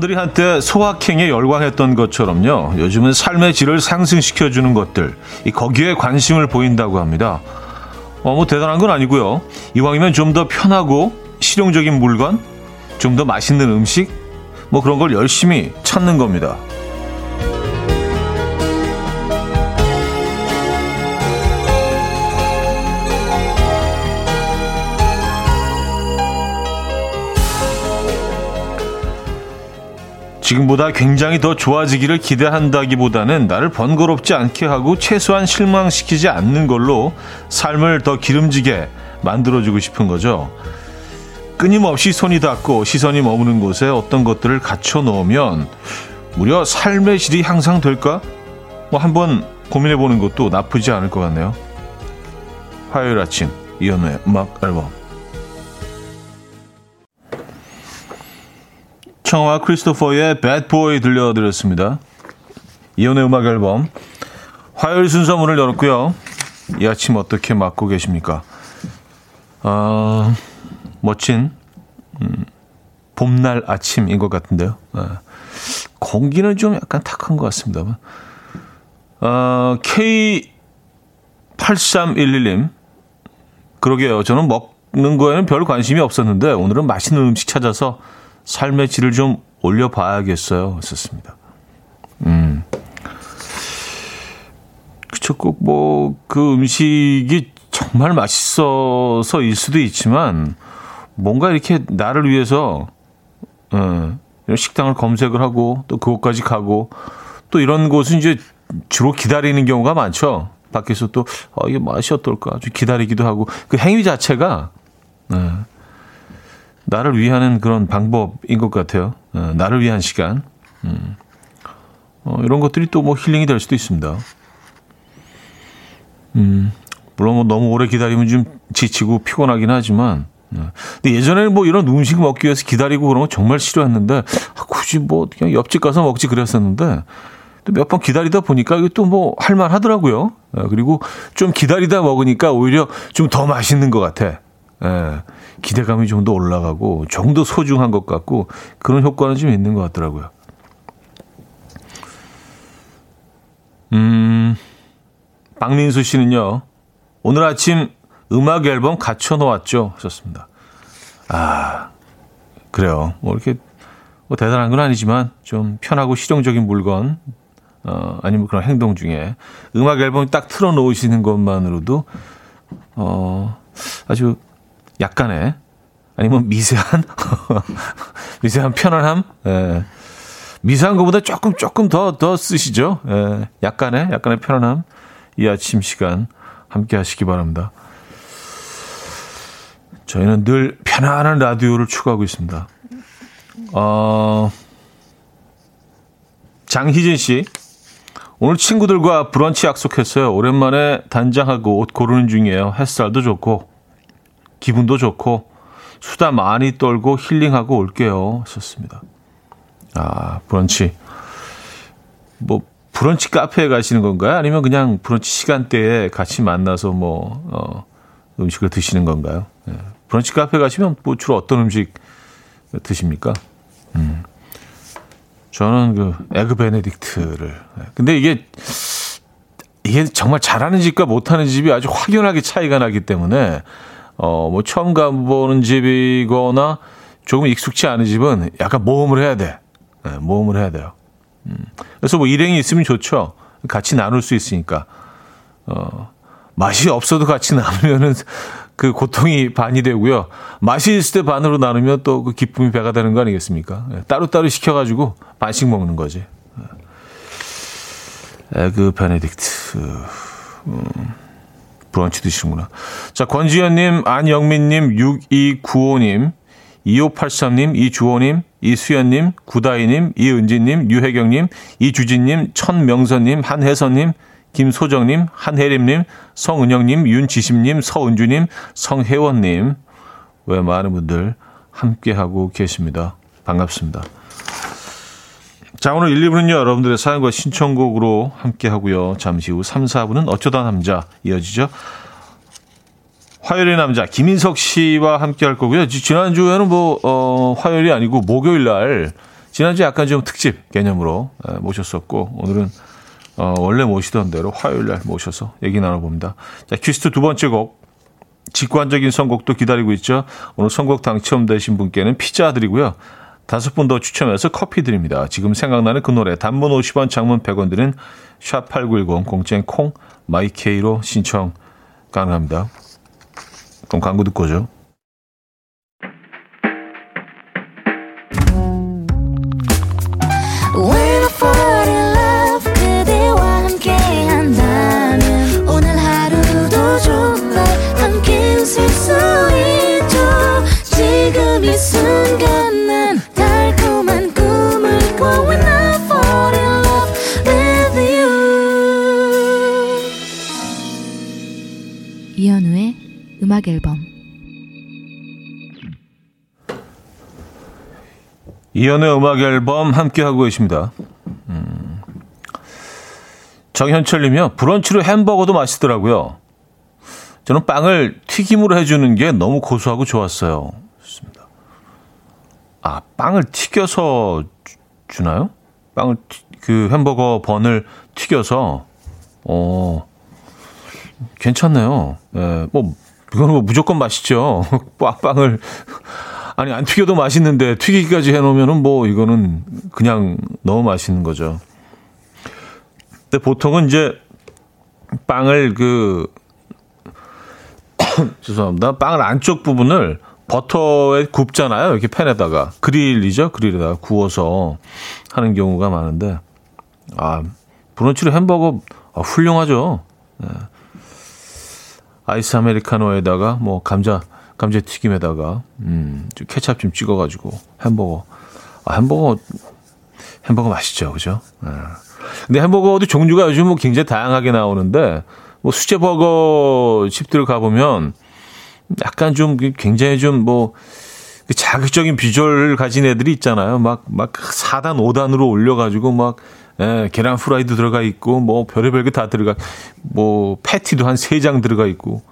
사람들이 한때 소확행에 열광했던 것처럼요. 요즘은 삶의 질을 상승시켜주는 것들, 이 거기에 관심을 보인다고 합니다. 어, 뭐 대단한 건 아니고요. 이왕이면 좀 더 편하고 실용적인 물건, 좀 더 맛있는 음식, 뭐 그런 걸 열심히 찾는 겁니다. 지금보다 굉장히 더 좋아지기를 기대한다기보다는 나를 번거롭지 않게 하고 최소한 실망시키지 않는 걸로 삶을 더 기름지게 만들어주고 싶은 거죠. 끊임없이 손이 닿고 시선이 머무는 곳에 어떤 것들을 갖춰 놓으면 무려 삶의 질이 향상될까? 뭐 한번 고민해 보는 것도 나쁘지 않을 것 같네요. 화요일 아침 이연우의 음악 앨범 청와 크리스토퍼의 배드보이 들려드렸습니다. 이혼의 음악 앨범 화요일 순서 문을 열었고요. 이 아침 어떻게 맞고 계십니까? 어, 멋진 음, 봄날 아침인 것 같은데요. 어, 공기는 좀 약간 탁한 것 같습니다. 어, K8311님 그러게요. 저는 먹는 거에는 별 관심이 없었는데 오늘은 맛있는 음식 찾아서 삶의 질을 좀 올려봐야겠어요. 썼습니다. 음. 그쵸. 꼭 뭐, 그 음식이 정말 맛있어서일 수도 있지만, 뭔가 이렇게 나를 위해서, 어, 식당을 검색을 하고, 또 그곳까지 가고, 또 이런 곳은 이제 주로 기다리는 경우가 많죠. 밖에서 또, 어, 이게 맛이 어떨까? 좀 기다리기도 하고, 그 행위 자체가, 네. 나를 위하는 그런 방법인 것 같아요. 어, 나를 위한 시간. 음. 어, 이런 것들이 또 뭐 힐링이 될 수도 있습니다. 음, 물론 뭐 너무 오래 기다리면 좀 지치고 피곤하긴 하지만, 어. 근데 예전에는 뭐 이런 음식 먹기 위해서 기다리고 그런 거 정말 싫어했는데, 아, 굳이 뭐 그냥 옆집 가서 먹지 그랬었는데, 또 몇 번 기다리다 보니까 이게 또 뭐 할만 하더라고요. 어, 그리고 좀 기다리다 먹으니까 오히려 좀 더 맛있는 것 같아. 예. 기대감이 좀 더 올라가고 좀 더 소중한 것 같고 그런 효과는 좀 있는 것 같더라고요. 음, 박민수 씨는요, 오늘 아침 음악 앨범 갖춰 놓았죠. 하셨습니다. 아, 그래요. 뭐 이렇게 뭐 대단한 건 아니지만 좀 편하고 실용적인 물건, 어, 아니면 그런 행동 중에 음악 앨범 딱 틀어 놓으시는 것만으로도, 어, 아주 약간의 아니면 미세한 미세한 편안함. 예. 미세한 것보다 조금 조금 더더 쓰시죠. 예. 약간의 약간의 편안함. 이 아침 시간 함께 하시기 바랍니다. 저희는 늘 편안한 라디오를 추구하고 있습니다. 어, 장희진 씨. 오늘 친구들과 브런치 약속했어요. 오랜만에 단장하고 옷 고르는 중이에요. 햇살도 좋고 기분도 좋고 수다 많이 떨고 힐링하고 올게요. 썼습니다. 아, 브런치. 뭐, 브런치 카페에 가시는 건가요? 아니면 그냥 브런치 시간대에 같이 만나서 뭐, 어, 음식을 드시는 건가요? 네. 브런치 카페 가시면 뭐 주로 어떤 음식 드십니까? 음. 저는 그 에그 베네딕트를. 네. 근데 이게 이게 정말 잘하는 집과 못하는 집이 아주 확연하게 차이가 나기 때문에 어, 뭐 처음 가보는 집이거나 조금 익숙치 않은 집은 약간 모험을 해야 돼. 네, 모험을 해야 돼요. 음. 그래서 뭐 일행이 있으면 좋죠. 같이 나눌 수 있으니까. 어, 맛이 없어도 같이 나누면은 그 고통이 반이 되고요. 맛이 있을 때 반으로 나누면 또 그 기쁨이 배가 되는 거 아니겠습니까? 네, 따로따로 시켜가지고 반씩 먹는 거지. 네. 에그 베네딕트. 음. 브런치 드시는구나. 자, 권지현님, 안영민님, 6295님, 2583님, 이주호님, 이수연님, 구다희님, 이은지님, 유혜경님, 이주진님, 천명선님, 한혜선님, 김소정님, 한혜림님, 성은영님, 윤지심님, 서은주님, 성혜원님, 왜 많은 분들 함께하고 계십니다. 반갑습니다. 자, 오늘 1, 2부는요, 여러분들의 사연과 신청곡으로 함께 하고요. 잠시 후 3, 4부는 어쩌다 남자 이어지죠. 화요일의 남자, 김인석 씨와 함께 할 거고요. 지난주에는 뭐, 어, 화요일이 아니고 목요일 날 지난주에 약간 좀 특집 개념으로 모셨었고, 오늘은 어, 원래 모시던 대로 화요일 날 모셔서 얘기 나눠봅니다. 자, 퀴스트 두 번째 곡. 직관적인 선곡도 기다리고 있죠. 오늘 선곡 당첨되신 분께는 피자 드리고요. 다섯 분 더 추첨해서 커피 드립니다. 지금 생각나는 그 노래 단문 50원 장문 100원 드는 샵8910 공짜인 콩 마이케이로 신청 가능합니다. 그럼 광고 듣고 오죠. 음악 앨범 이연의 음악 앨범 함께 하고 계십니다. 음. 정현철님이요. 브런치로 햄버거도 맛있더라고요. 저는 빵을 튀김으로 해주는 게 너무 고소하고 좋았어요. 좋습니다. 아 빵을 튀겨서 주, 나요 빵을 튀, 그 햄버거 번을 튀겨서 어 괜찮네요. 예, 뭐 이거는 뭐 무조건 맛있죠. 빵빵을 아니 안 튀겨도 맛있는데 튀기기까지 해놓으면은 뭐 이거는 그냥 너무 맛있는 거죠. 근데 보통은 이제 빵을 그 죄송합니다. 빵을 안쪽 부분을 버터에 굽잖아요. 이렇게 팬에다가 그릴이죠. 그릴에다가 구워서 하는 경우가 많은데 아 브런치로 햄버거 아, 훌륭하죠. 네. 아이스 아메리카노에다가 뭐 감자 감자 튀김에다가 음, 좀 케찹 좀 찍어 가지고 햄버거 아, 햄버거 햄버거 맛있죠, 그죠? 네. 근데 햄버거도 종류가 요즘 뭐 굉장히 다양하게 나오는데 뭐 수제 버거 집들 가 보면 약간 좀 굉장히 좀 뭐 자극적인 비주얼을 가진 애들이 있잖아요. 막, 막 4단, 5단으로 올려 가지고 막 예, 계란 프라이도 들어가 있고 뭐 별의별 게 다 들어가 뭐 패티도 한 세 장 들어가 있고.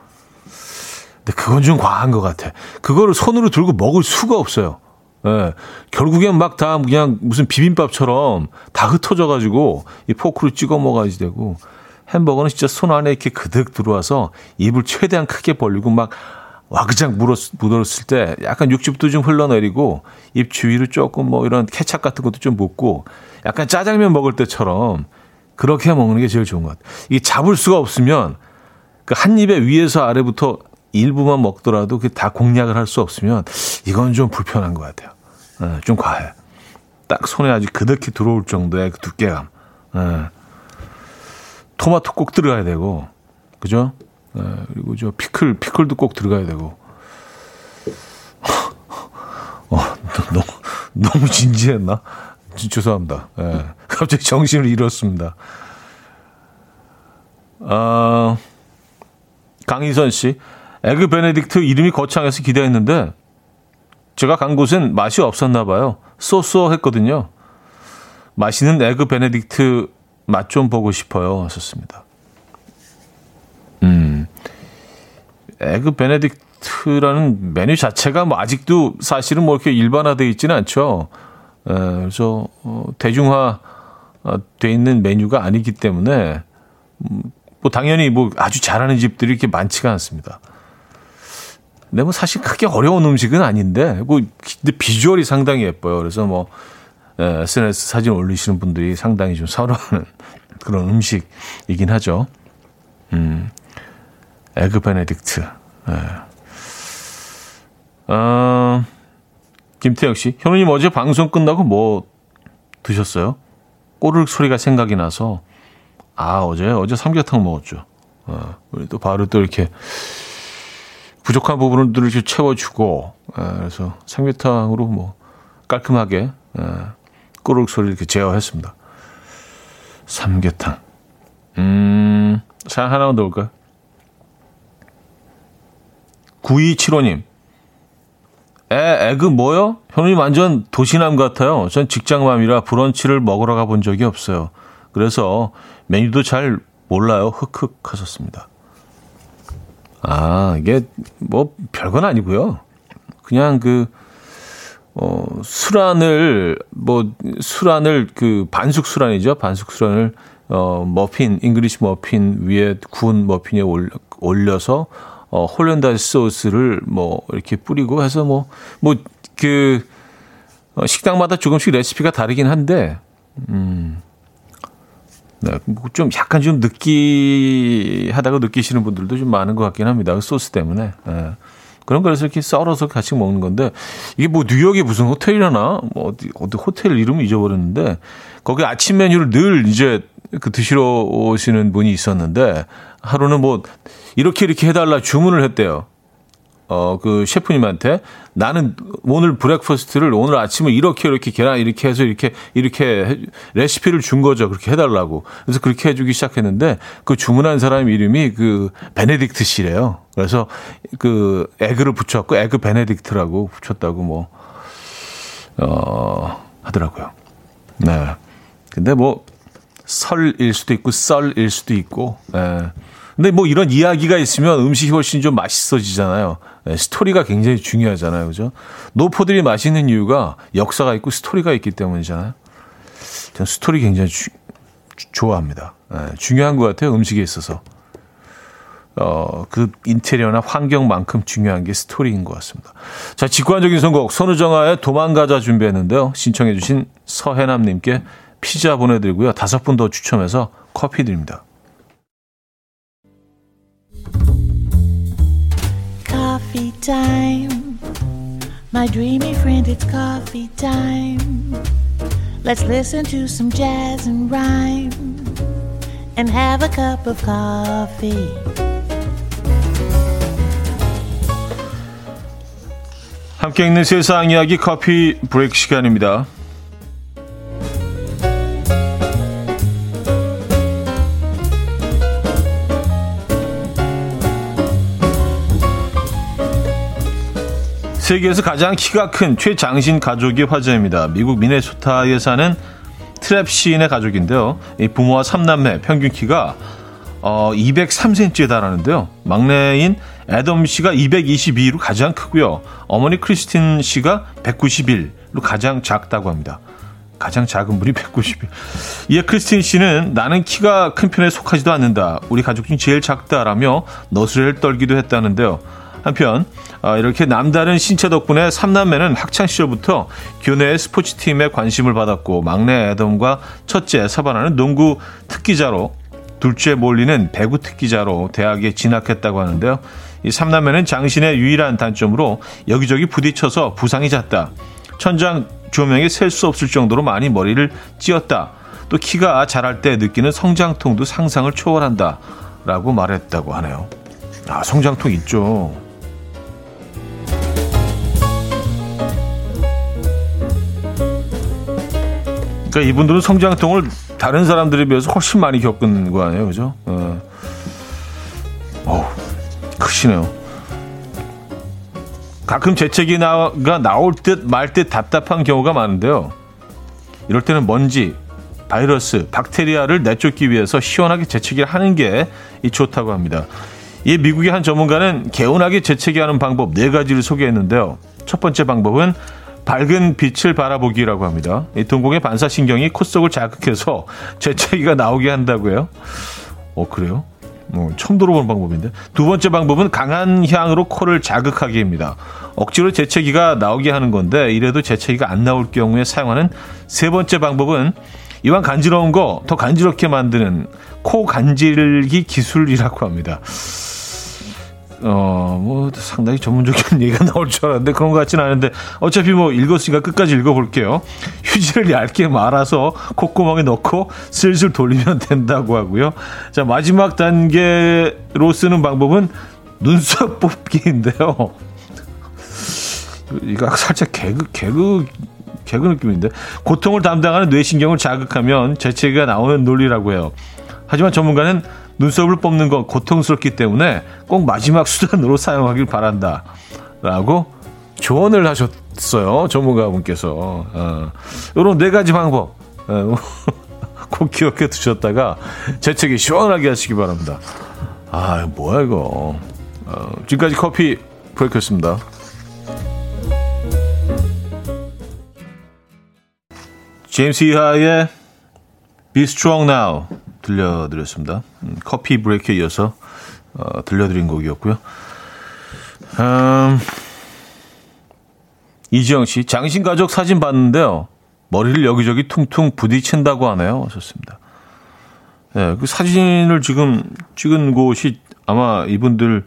근데 그건 좀 과한 것 같아. 그거를 손으로 들고 먹을 수가 없어요. 예. 결국엔 막 다 그냥 무슨 비빔밥처럼 다 흩어져 가지고 이 포크로 찍어 먹어야지 되고 햄버거는 진짜 손 안에 이렇게 그득 들어와서 입을 최대한 크게 벌리고 막 와그작 묻었을 때 약간 육즙도 좀 흘러내리고 입 주위로 조금 뭐 이런 케찹 같은 것도 좀 묻고 약간 짜장면 먹을 때처럼 그렇게 먹는 게 제일 좋은 것 같아요. 이게 잡을 수가 없으면 그 한 입에 위에서 아래부터 일부만 먹더라도 그 다 공략을 할 수 없으면 이건 좀 불편한 것 같아요. 네, 좀 과해. 딱 손에 아주 그득히 들어올 정도의 그 두께감. 네. 토마토 꼭 들어가야 되고, 그죠? 네, 그리고 저 피클, 피클도 꼭 들어가야 되고. 어, 너무, 너무 진지했나? 죄송합니다. 예. 갑자기 정신을 잃었습니다. 어, 강희선 씨, 에그 베네딕트 이름이 거창해서 기대했는데 제가 간 곳은 맛이 없었나 봐요. 쏘쏘했거든요. 맛있는 에그 베네딕트 맛 좀 보고 싶어요. 하셨습니다. 음, 에그 베네딕트라는 메뉴 자체가 뭐 아직도 사실은 뭐 이렇게 일반화되어 있지는 않죠. 에, 그래서 어, 대중화 돼 있는 메뉴가 아니기 때문에 음, 뭐 당연히 뭐 아주 잘하는 집들이 이렇게 많지가 않습니다. 근데 뭐 사실 크게 어려운 음식은 아닌데 뭐 근데 비주얼이 상당히 예뻐요. 그래서 뭐 에, SNS 사진 올리시는 분들이 상당히 좀 선호하는 그런 음식이긴 하죠. 음, 에그 베네딕트. 예. 어, 김태혁 씨, 현우님 어제 방송 끝나고 뭐 드셨어요? 꼬르륵 소리가 생각이 나서 아 어제 어제 삼계탕 먹었죠. 어, 우리 또 바로 또 이렇게 부족한 부분들을 이렇게 채워주고 어, 그래서 삼계탕으로 뭐 깔끔하게 어, 꼬르륵 소리 이렇게 제어했습니다. 삼계탕. 음, 사 하나만 더 올까요? 9275님. 에, 에그 뭐요? 현우님 완전 도시남 같아요. 전 직장맘이라 브런치를 먹으러 가본 적이 없어요. 그래서 메뉴도 잘 몰라요. 흑흑 하셨습니다. 아, 이게 뭐 별건 아니고요. 그냥 그 어, 수란을, 뭐, 수란을, 그, 반숙 수란이죠. 반숙 수란을, 어, 머핀, 잉글리시 머핀 위에 구운 머핀에 올려, 올려서, 어, hollandaise 소스를 뭐, 이렇게 뿌리고 해서 뭐, 뭐, 그, 어, 식당마다 조금씩 레시피가 다르긴 한데, 음, 네, 좀 약간 좀 느끼하다고 느끼시는 분들도 좀 많은 것 같긴 합니다. 그 소스 때문에. 네. 그런 거에서 이렇게 썰어서 같이 먹는 건데 이게 뭐 뉴욕에 무슨 호텔이라나 뭐 어디 어디 호텔 이름을 잊어버렸는데 거기 아침 메뉴를 늘 이제 그 드시러 오시는 분이 있었는데 하루는 뭐 이렇게 이렇게 해달라 주문을 했대요. 어, 그 셰프님한테 나는 오늘 breakfast를 오늘 아침에 이렇게 이렇게 계란 이렇게 해서 이렇게 이렇게 레시피를 준 거죠. 그렇게 해달라고. 그래서 그렇게 해주기 시작했는데 그 주문한 사람 이름이 그 베네딕트 씨래요. 그래서 그 egg를 붙였고 에그 베네딕트라고 붙였다고 뭐, 어, 하더라고요. 네. 근데 뭐 설일 수도 있고 썰일 수도 있고, 예. 근데 뭐 이런 이야기가 있으면 음식이 훨씬 좀 맛있어지잖아요. 네, 스토리가 굉장히 중요하잖아요. 그죠? 노포들이 맛있는 이유가 역사가 있고 스토리가 있기 때문이잖아요. 저는 스토리 굉장히 주, 좋아합니다. 네, 중요한 것 같아요. 음식에 있어서. 어, 그 인테리어나 환경만큼 중요한 게 스토리인 것 같습니다. 자, 직관적인 선곡, 선우정아의 도망가자 준비했는데요. 신청해주신 서해남님께 피자 보내드리고요. 다섯 분 더 추첨해서 커피 드립니다. coffee time. My dreamy friend, it's coffee time. Let's listen to some jazz and rhyme and have a cup of coffee. 함께 읽는 세상 이야기 커피 브레이크 시간입니다. 세계에서 가장 키가 큰 최장신 가족이 화제입니다. 미국 미네소타에 사는 트랩 시인의 가족인데요. 부모와 3남매 평균 키가 어, 203cm에 달하는데요. 막내인 애덤 씨가 222로 가장 크고요. 어머니 크리스틴 씨가 191로 가장 작다고 합니다. 가장 작은 분이 191. 이에 크리스틴 씨는 나는 키가 큰 편에 속하지도 않는다. 우리 가족 중 제일 작다라며 너스레를 떨기도 했다는데요. 한편 어, 이렇게 남다른 신체 덕분에 삼남매는 학창 시절부터 교내 스포츠팀에 관심을 받았고 막내 애덤과 첫째 사바나는 농구 특기자로 둘째 몰리는 배구 특기자로 대학에 진학했다고 하는데요. 이 삼남매는 장신의 유일한 단점으로 여기저기 부딪혀서 부상이 잦다. 천장 조명이 셀 수 없을 정도로 많이 머리를 찧었다. 또 키가 자랄 때 느끼는 성장통도 상상을 초월한다. 라고 말했다고 하네요. 아, 성장통 있죠. 그러니까 이분들은 성장통을 다른 사람들에 비해서 훨씬 많이 겪은 거 아니에요, 그죠? 어, 어 크시네요. 가끔 재채기 가 나올 듯 말 듯 답답한 경우가 많은데요. 이럴 때는 먼지, 바이러스, 박테리아를 내쫓기 위해서 시원하게 재채기를 하는 게 좋다고 합니다. 이 미국의 한 전문가는 개운하게 재채기하는 방법 네 가지를 소개했는데요. 첫 번째 방법은 밝은 빛을 바라보기라고 합니다. 이 동공의 반사신경이 코 속을 자극해서 재채기가 나오게 한다고요. 어, 그래요? 뭐, 처음 들어보는 방법인데. 두 번째 방법은 강한 향으로 코를 자극하기입니다. 억지로 재채기가 나오게 하는 건데, 이래도 재채기가 안 나올 경우에 사용하는 세 번째 방법은 이왕 간지러운 거 더 간지럽게 만드는 코 간질기 기술이라고 합니다. 어, 뭐, 상당히 전문적인 얘기가 나올 줄 알았는데 그런 것 같지는 않은데 어차피 뭐 읽었으니까 끝까지 읽어볼게요. 휴지를 얇게 말아서 콧구멍에 넣고 슬슬 돌리면 된다고 하고요. 자, 마지막 단계로 쓰는 방법은 눈썹 뽑기인데요. 이거 살짝 개그, 개그, 개그 느낌인데. 고통을 담당하는 뇌신경을 자극하면 재채기가 나오는 논리라고 해요. 하지만 전문가는 눈썹을 뽑는 건 고통스럽기 때문에 꼭 마지막 수단으로 사용하길 바란다. 라고 조언을 하셨어요. 전문가분께서. 어, 이런 네 가지 방법. 어, 꼭 기억해 두셨다가 재채기 시원하게 하시기 바랍니다. 아, 뭐야, 이거. 어, 지금까지 커피 브레이크였습니다. 제임스 이하의 Be Strong Now 들려드렸습니다. 음, 커피 브레이크에 이어서 어, 들려드린 곡이었고요. 음, 이지영 씨, 장신 가족 사진 봤는데요. 머리를 여기저기 퉁퉁 부딪힌다고 하네요. 하셨습니다. 네, 그 사진을 지금 찍은 곳이 아마 이분들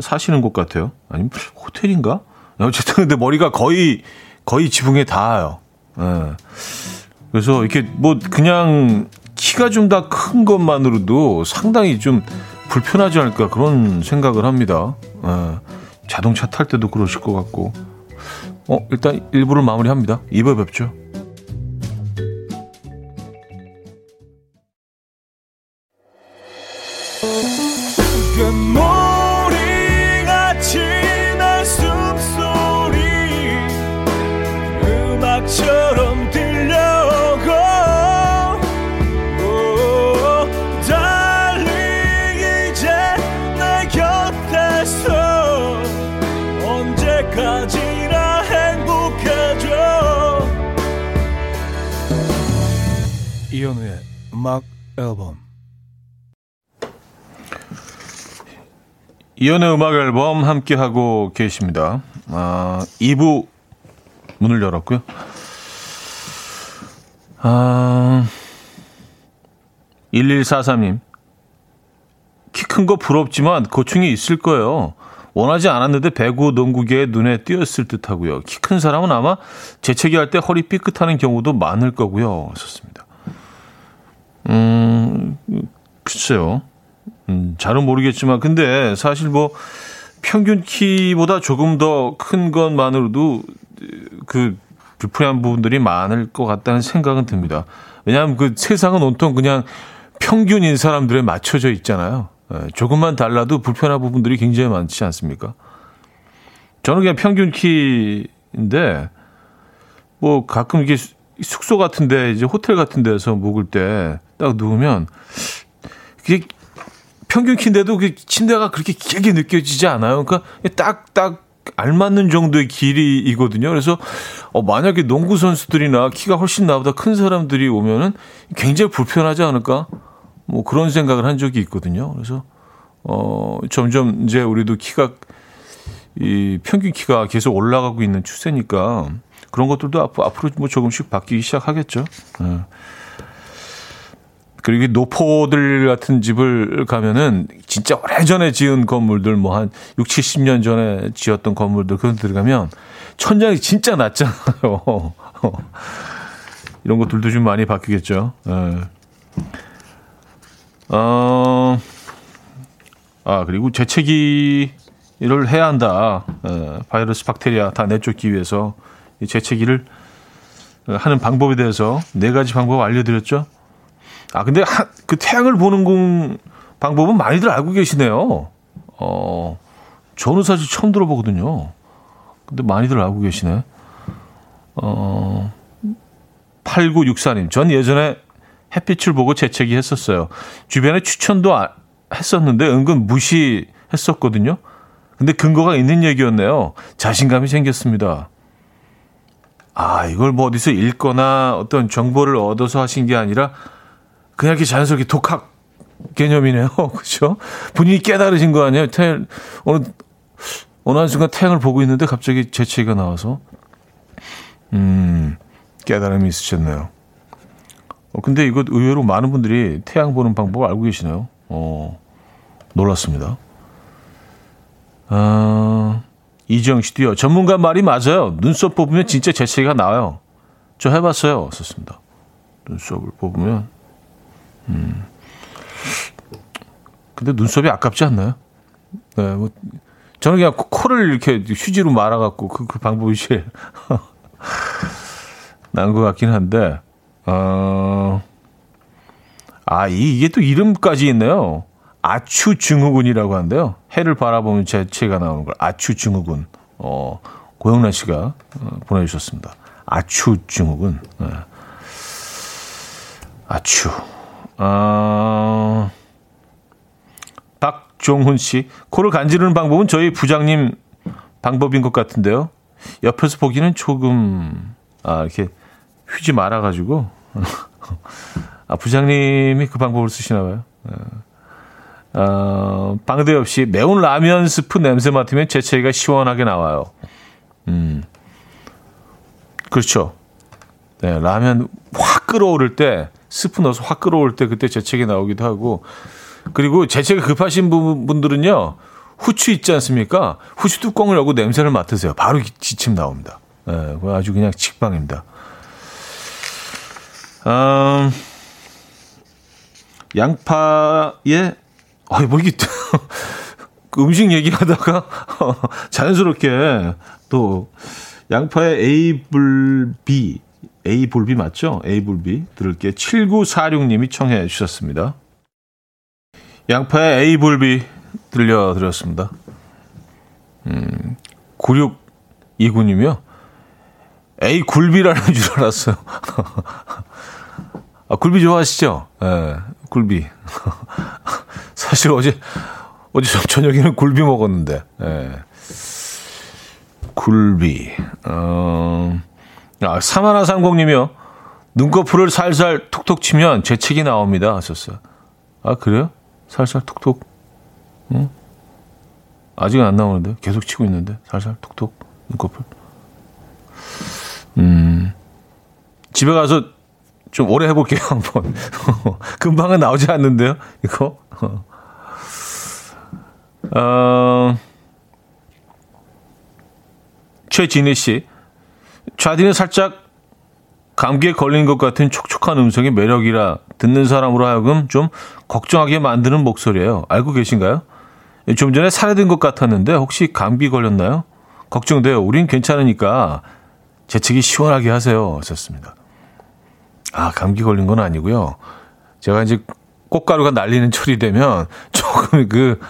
사시는 곳 같아요. 아니면 호텔인가? 어쨌든 근데 머리가 거의 거의 지붕에 닿아요. 네. 그래서 이렇게 뭐 그냥 키가 좀더큰 것만으로도 상당히 좀 불편하지 않을까 그런 생각을 합니다. 네. 자동차 탈 때도 그러실 것 같고. 어, 일단 일부를 마무리합니다. 2부에 뵙죠. 이 현우의 음악 앨범 이현우의 음악 앨범 함께 하고 계십니다. 아, 2부 문을 열었고요. 아, 1143님. 키 큰 거 부럽지만 고충이 있을 거예요. 원하지 않았는데 배구 농구계의 눈에 띄었을 듯하고요. 키 큰 사람은 아마 재채기 할 때 허리 삐끗하는 경우도 많을 거고요. 썼습니다. 음, 글쎄요. 음, 잘은 모르겠지만, 근데 사실 뭐, 평균 키보다 조금 더 큰 것만으로도 그 불편한 부분들이 많을 것 같다는 생각은 듭니다. 왜냐하면 그 세상은 온통 그냥 평균인 사람들에 맞춰져 있잖아요. 예, 조금만 달라도 불편한 부분들이 굉장히 많지 않습니까? 저는 그냥 평균 키인데, 뭐 가끔 이게 숙소 같은데, 이제 호텔 같은 데서 묵을 때 딱 누우면, 그게 평균 키인데도 그 침대가 그렇게 길게 느껴지지 않아요. 그러니까 딱, 딱 알맞는 정도의 길이거든요. 그래서 어, 만약에 농구 선수들이나 키가 훨씬 나보다 큰 사람들이 오면은 굉장히 불편하지 않을까? 뭐 그런 생각을 한 적이 있거든요. 그래서 어 점점 이제 우리도 키가 이 평균 키가 계속 올라가고 있는 추세니까 그런 것들도 앞으로, 앞으로 뭐 조금씩 바뀌기 시작하겠죠. 네. 그리고 노포들 같은 집을 가면은 진짜 오래전에 지은 건물들 뭐 한 6, 70년 전에 지었던 건물들 그런 데 들어가면 천장이 진짜 낮잖아요. 이런 것들도 좀 많이 바뀌겠죠. 네. 어, 아, 그리고 재채기를 해야 한다. 에, 바이러스, 박테리아 다 내쫓기 위해서 이 재채기를 하는 방법에 대해서 네 가지 방법 알려드렸죠. 아, 근데 하, 그 태양을 보는 공 방법은 많이들 알고 계시네요. 어, 저는 사실 처음 들어보거든요. 근데 많이들 알고 계시네. 어, 8964님. 전 예전에 햇빛을 보고 재채기 했었어요. 주변에 추천도 아, 했었는데 은근 무시했었거든요. 근데 근거가 있는 얘기였네요. 자신감이 생겼습니다. 아, 이걸 뭐 어디서 읽거나 어떤 정보를 얻어서 하신 게 아니라 그냥 이렇게 자연스럽게 독학 개념이네요. 그렇죠? 본인이 깨달으신 거 아니에요? 태 어느 어느 한순간 태양을 보고 있는데 갑자기 재채기가 나와서 음 깨달음이 있으셨네요. 어, 근데 이거 의외로 많은 분들이 태양 보는 방법을 알고 계시네요. 어, 놀랐습니다. 아, 이지영 씨도요. 전문가 말이 맞아요. 눈썹 뽑으면 진짜 재채기가 나와요. 저 해봤어요. 썼습니다. 눈썹을 뽑으면. 음. 근데 눈썹이 아깝지 않나요? 네, 뭐, 저는 그냥 코를 이렇게 휴지로 말아갖고 그, 그 방법이 제일 나은 것 같긴 한데, 어, 아, 이, 이게 또 이름까지 있네요. 아추증후군이라고 하는데요. 해를 바라보면 재채가 나오는 걸 아추증후군. 어, 고영란 씨가 어, 보내주셨습니다. 아추증후군. 네. 아추. 아, 박종훈 씨. 코를 간지르는 방법은 저희 부장님 방법인 것 같은데요. 옆에서 보기는 조금, 아, 이렇게 휴지 말아가지고 아 부장님이 그 방법을 쓰시나 봐요. 어, 방대 없이 매운 라면 스프 냄새 맡으면 재채기가 시원하게 나와요. 음, 그렇죠. 네, 라면 확 끓어오를 때 스프 넣어서 확 끓어올 때 그때 재채기 나오기도 하고 그리고 재채기 급하신 분들은요 후추 있지 않습니까? 후추 뚜껑을 열고 냄새를 맡으세요. 바로 지침 나옵니다. 네, 아주 그냥 직방입니다. 음, 양파에 어이 뭐 이게 음식 얘기하다가 자연스럽게 또 양파의 에이블 비 에이블비 맞죠? 에이블비 들을게 7946님이 청해 주셨습니다. 양파의 에이블비 들려드렸습니다. 음, 9629님이요. 에이 굴비라는 줄 알았어요. 아, 굴비 좋아하시죠? 예, 네, 굴비. 사실 어제, 어제 저녁에는 굴비 먹었는데, 예. 굴비. 어, 아, 사마나 상공님이요. 눈꺼풀을 살살 톡톡 치면 재채기 나옵니다. 하셨어요. 아, 그래요? 살살 톡톡. 응? 아직은 안 나오는데? 계속 치고 있는데? 살살 톡톡. 눈꺼풀. 음. 집에 가서 좀 오래 해볼게요, 한번. 금방은 나오지 않는데요, 이거? 어, 최진희 씨. 좌디는 살짝 감기에 걸린 것 같은 촉촉한 음성이 매력이라 듣는 사람으로 하여금 좀 걱정하게 만드는 목소리예요. 알고 계신가요? 좀 전에 살해된 것 같았는데 혹시 감기 걸렸나요? 걱정돼요. 우린 괜찮으니까 재채기 시원하게 하세요. 하셨습니다. 아, 감기 걸린 건 아니고요. 제가 이제 꽃가루가 날리는 철이 되면 조금 그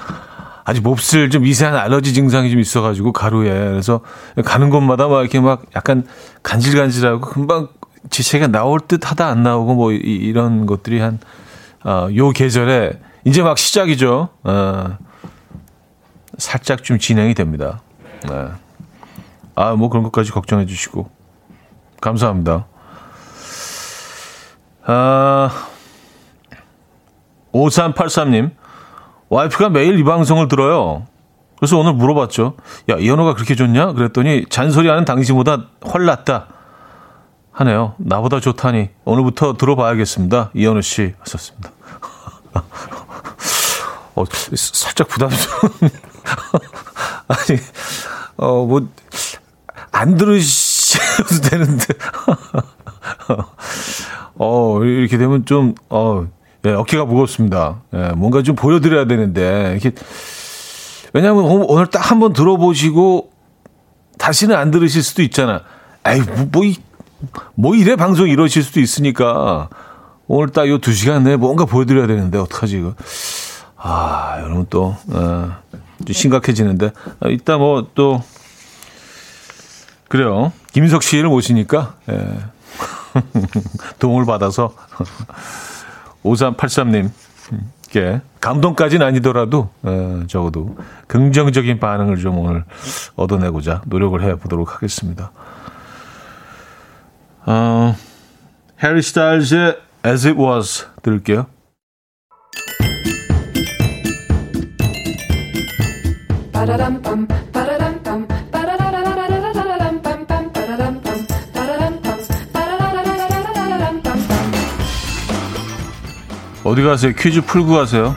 아주 몹쓸 좀 미세한 알러지 증상이 좀 있어가지고 가루에 그래서 가는 곳마다 막 이렇게 막 약간 간질간질하고 금방 지체가 나올 듯 하다 안 나오고 뭐 이, 런 것들이 한, 어, 요 계절에 이제 막 시작이죠. 어, 살짝 좀 진행이 됩니다. 네. 아, 뭐 그런 것까지 걱정해 주시고. 감사합니다. 아, 5383님. 와이프가 매일 이 방송을 들어요. 그래서 오늘 물어봤죠. 야, 이현우가 그렇게 좋냐? 그랬더니 잔소리하는 당신보다 훨 낫다. 하네요. 나보다 좋다니. 오늘부터 들어봐야겠습니다. 이현우 씨 하셨습니다. 어, 살짝 부담스러운. 아니, 어, 뭐, 안 들으셔도 되는데. 어, 이렇게 되면 좀, 어, 예, 어깨가 무겁습니다. 예, 뭔가 좀 보여드려야 되는데, 이렇게, 왜냐하면 오늘 딱 한 번 들어보시고, 다시는 안 들으실 수도 있잖아. 에이, 뭐, 뭐, 뭐 이래 방송 이러실 수도 있으니까, 오늘 딱 요 두 시간 내에 뭔가 보여드려야 되는데, 어떡하지, 이거. 아, 여러분 또, 어, 좀 심각해지는데. 아, 이따 뭐 또, 그래요. 김인석 씨를 모시니까, 예. 도움을 받아서 5383님께 감동까지는 아니더라도 에, 적어도 긍정적인 반응을 좀 오늘 얻어내고자 노력을 해보도록 하겠습니다. 어, 해리 스타일즈의 As It Was 들을게요. 어디 가세요? 퀴즈 풀고 가세요.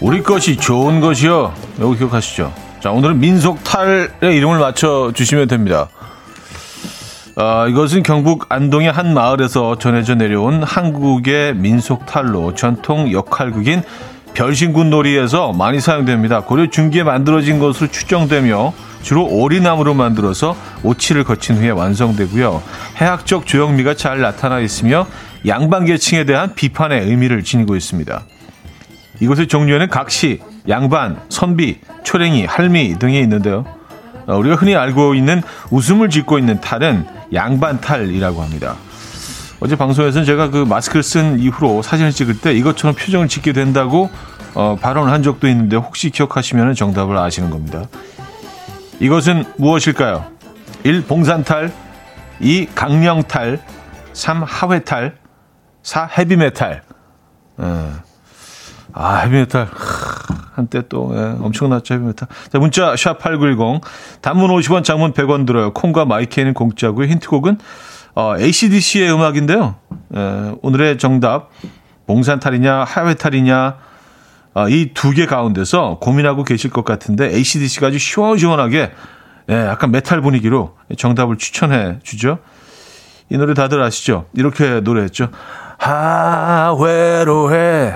우리 것이 좋은 것이요. 여기 기억하시죠? 자, 오늘은 민속탈의 이름을 맞춰 주시면 됩니다. 아, 이것은 경북 안동의 한 마을에서 전해져 내려온 한국의 민속탈로 전통 역할극인 별신군 놀이에서 많이 사용됩니다. 고려 중기에 만들어진 것으로 추정되며 주로 오리나무로 만들어서 오치를 거친 후에 완성되고요. 해학적 조형미가 잘 나타나 있으며 양반 계층에 대한 비판의 의미를 지니고 있습니다. 이곳의 종류에는 각시, 양반, 선비, 초랭이, 할미 등이 있는데요. 어, 우리가 흔히 알고 있는 웃음을 짓고 있는 탈은 양반 탈이라고 합니다. 어제 방송에서는 제가 그 마스크를 쓴 이후로 사진을 찍을 때 이것처럼 표정을 짓게 된다고 어, 발언을 한 적도 있는데 혹시 기억하시면 정답을 아시는 겁니다. 이것은 무엇일까요? 1. 봉산탈 2. 강령탈 3. 하회탈 4. 헤비메탈 예. 아 헤비메탈 한때 또 예, 엄청났죠 헤비메탈 자 문자 샵8910 단문 50원 장문 100원 들어요 콩과 마이케이는 공짜고요 힌트곡은 어, ACDC의 음악인데요 예, 오늘의 정답 봉산탈이냐 하회탈이냐 어, 이 두 개 가운데서 고민하고 계실 것 같은데 ACDC가 아주 시원시원하게 예, 약간 메탈 분위기로 정답을 추천해 주죠. 이 노래 다들 아시죠? 이렇게 노래했죠. 하회로해.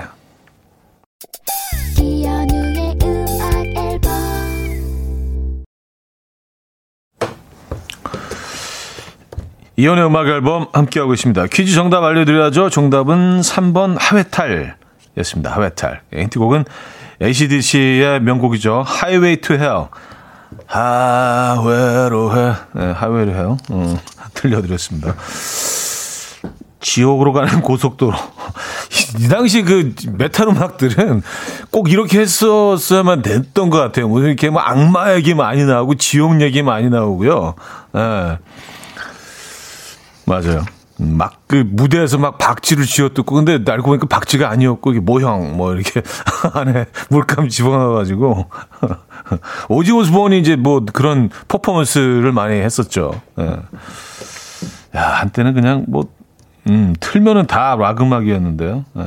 이현우의 음악앨범 함께하고 있습니다. 퀴즈 정답 알려드려야죠. 정답은 3번 하회탈 이었습니다. 하회탈. 힌트곡은 ACDC의 명곡이죠. Highway to Hell. 하회로 해. 네, 하회로해요. 음, 들려드렸습니다. 지옥으로 가는 고속도로. 이 당시 그 메탈 음악들은 꼭 이렇게 했었어야만 됐던 것 같아요. 뭐 이렇게 뭐 악마 얘기 많이 나오고 지옥 얘기 많이 나오고요. 예. 네. 맞아요. 막 그 무대에서 막 박쥐를 쥐어뜯고 근데 알고 보니까 박쥐가 아니었고 이게 모형 뭐 이렇게 안에 물감 집어넣어가지고 오지 오스본이 이제 뭐 그런 퍼포먼스를 많이 했었죠. 예. 야 한때는 그냥 뭐 음, 틀면은 다 락 음악이었는데요. 예.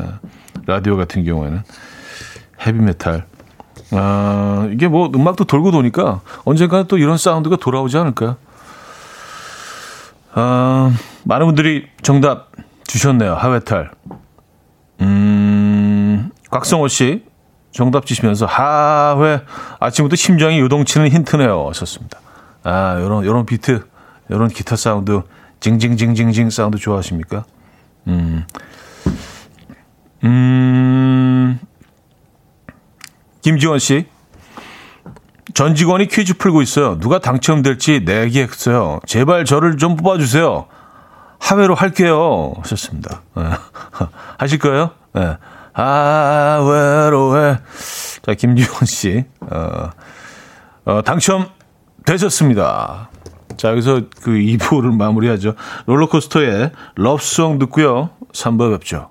라디오 같은 경우에는 헤비메탈. 아, 이게 뭐 음악도 돌고 도니까 언젠가 또 이런 사운드가 돌아오지 않을까요? 어, 많은 분들이 정답 주셨네요. 하회탈. 음, 곽성호 씨 정답 주시면서 하회 아침부터 심장이 요동치는 힌트네요. 하셨습니다. 아, 요런 요런 비트, 요런 기타 사운드, 징징징징징 사운드 좋아하십니까? 음. 음. 김지원 씨. 전 직원이 퀴즈 풀고 있어요. 누가 당첨될지 내기했어요. 제발 저를 좀 뽑아주세요. 하회로 할게요. 하셨습니다. 네. 하실 거예요? 네. 하회로 해. 자, 김지원 씨. 어, 어, 당첨 되셨습니다. 자, 여기서 그 2부를 마무리하죠. 롤러코스터의 러브송 듣고요. 3부 뵙죠.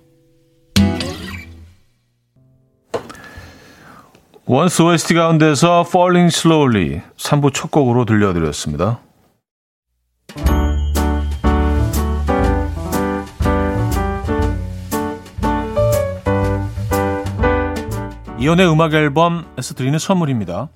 원스 OST 가운데서 Falling Slowly 3부 첫 곡으로 들려드렸습니다. 이연의 음악 앨범에서 드리는 선물입니다.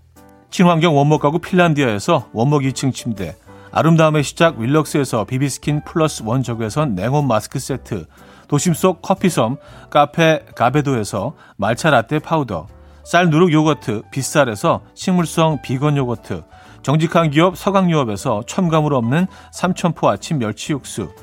친환경 원목 가구 핀란디아에서 원목 2층 침대 아름다움의 시작 윌럭스에서 비비스킨 플러스 원적외선 냉온 마스크 세트 도심 속 커피섬 카페 가베도에서 말차 라떼 파우더 쌀 누룩 요거트 빗살에서 식물성 비건 요거트 정직한 기업 서강유업에서 첨가물 없는 삼천포 아침 멸치 육수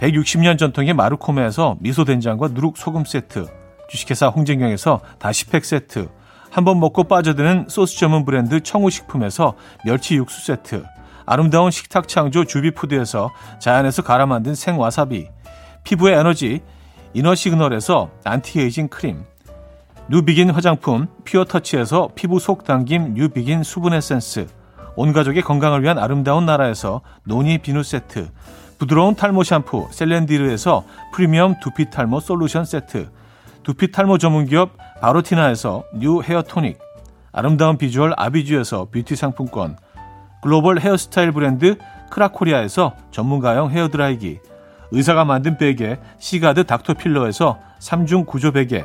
160년 전통의 마르코메에서 미소된장과 누룩 소금 세트 주식회사 홍진경에서 다시팩 세트 한 번 먹고 빠져드는 소스 전문 브랜드 청우식품에서 멸치 육수 세트 아름다운 식탁 창조 주비푸드에서 자연에서 갈아 만든 생와사비 피부의 에너지 이너시그널에서 안티에이징 크림 뉴비긴 화장품 피어터치에서 피부 속 당김 뉴비긴 수분 에센스. 온 가족의 건강을 위한 아름다운 나라에서 노니 비누 세트. 부드러운 탈모 샴푸 셀렌디르에서 프리미엄 두피 탈모 솔루션 세트. 두피 탈모 전문기업 바로티나에서 뉴 헤어 토닉. 아름다운 비주얼 아비주에서 뷰티 상품권. 글로벌 헤어스타일 브랜드 크라코리아에서 전문가용 헤어드라이기. 의사가 만든 베개 시가드 닥터필러에서 3중 구조 베개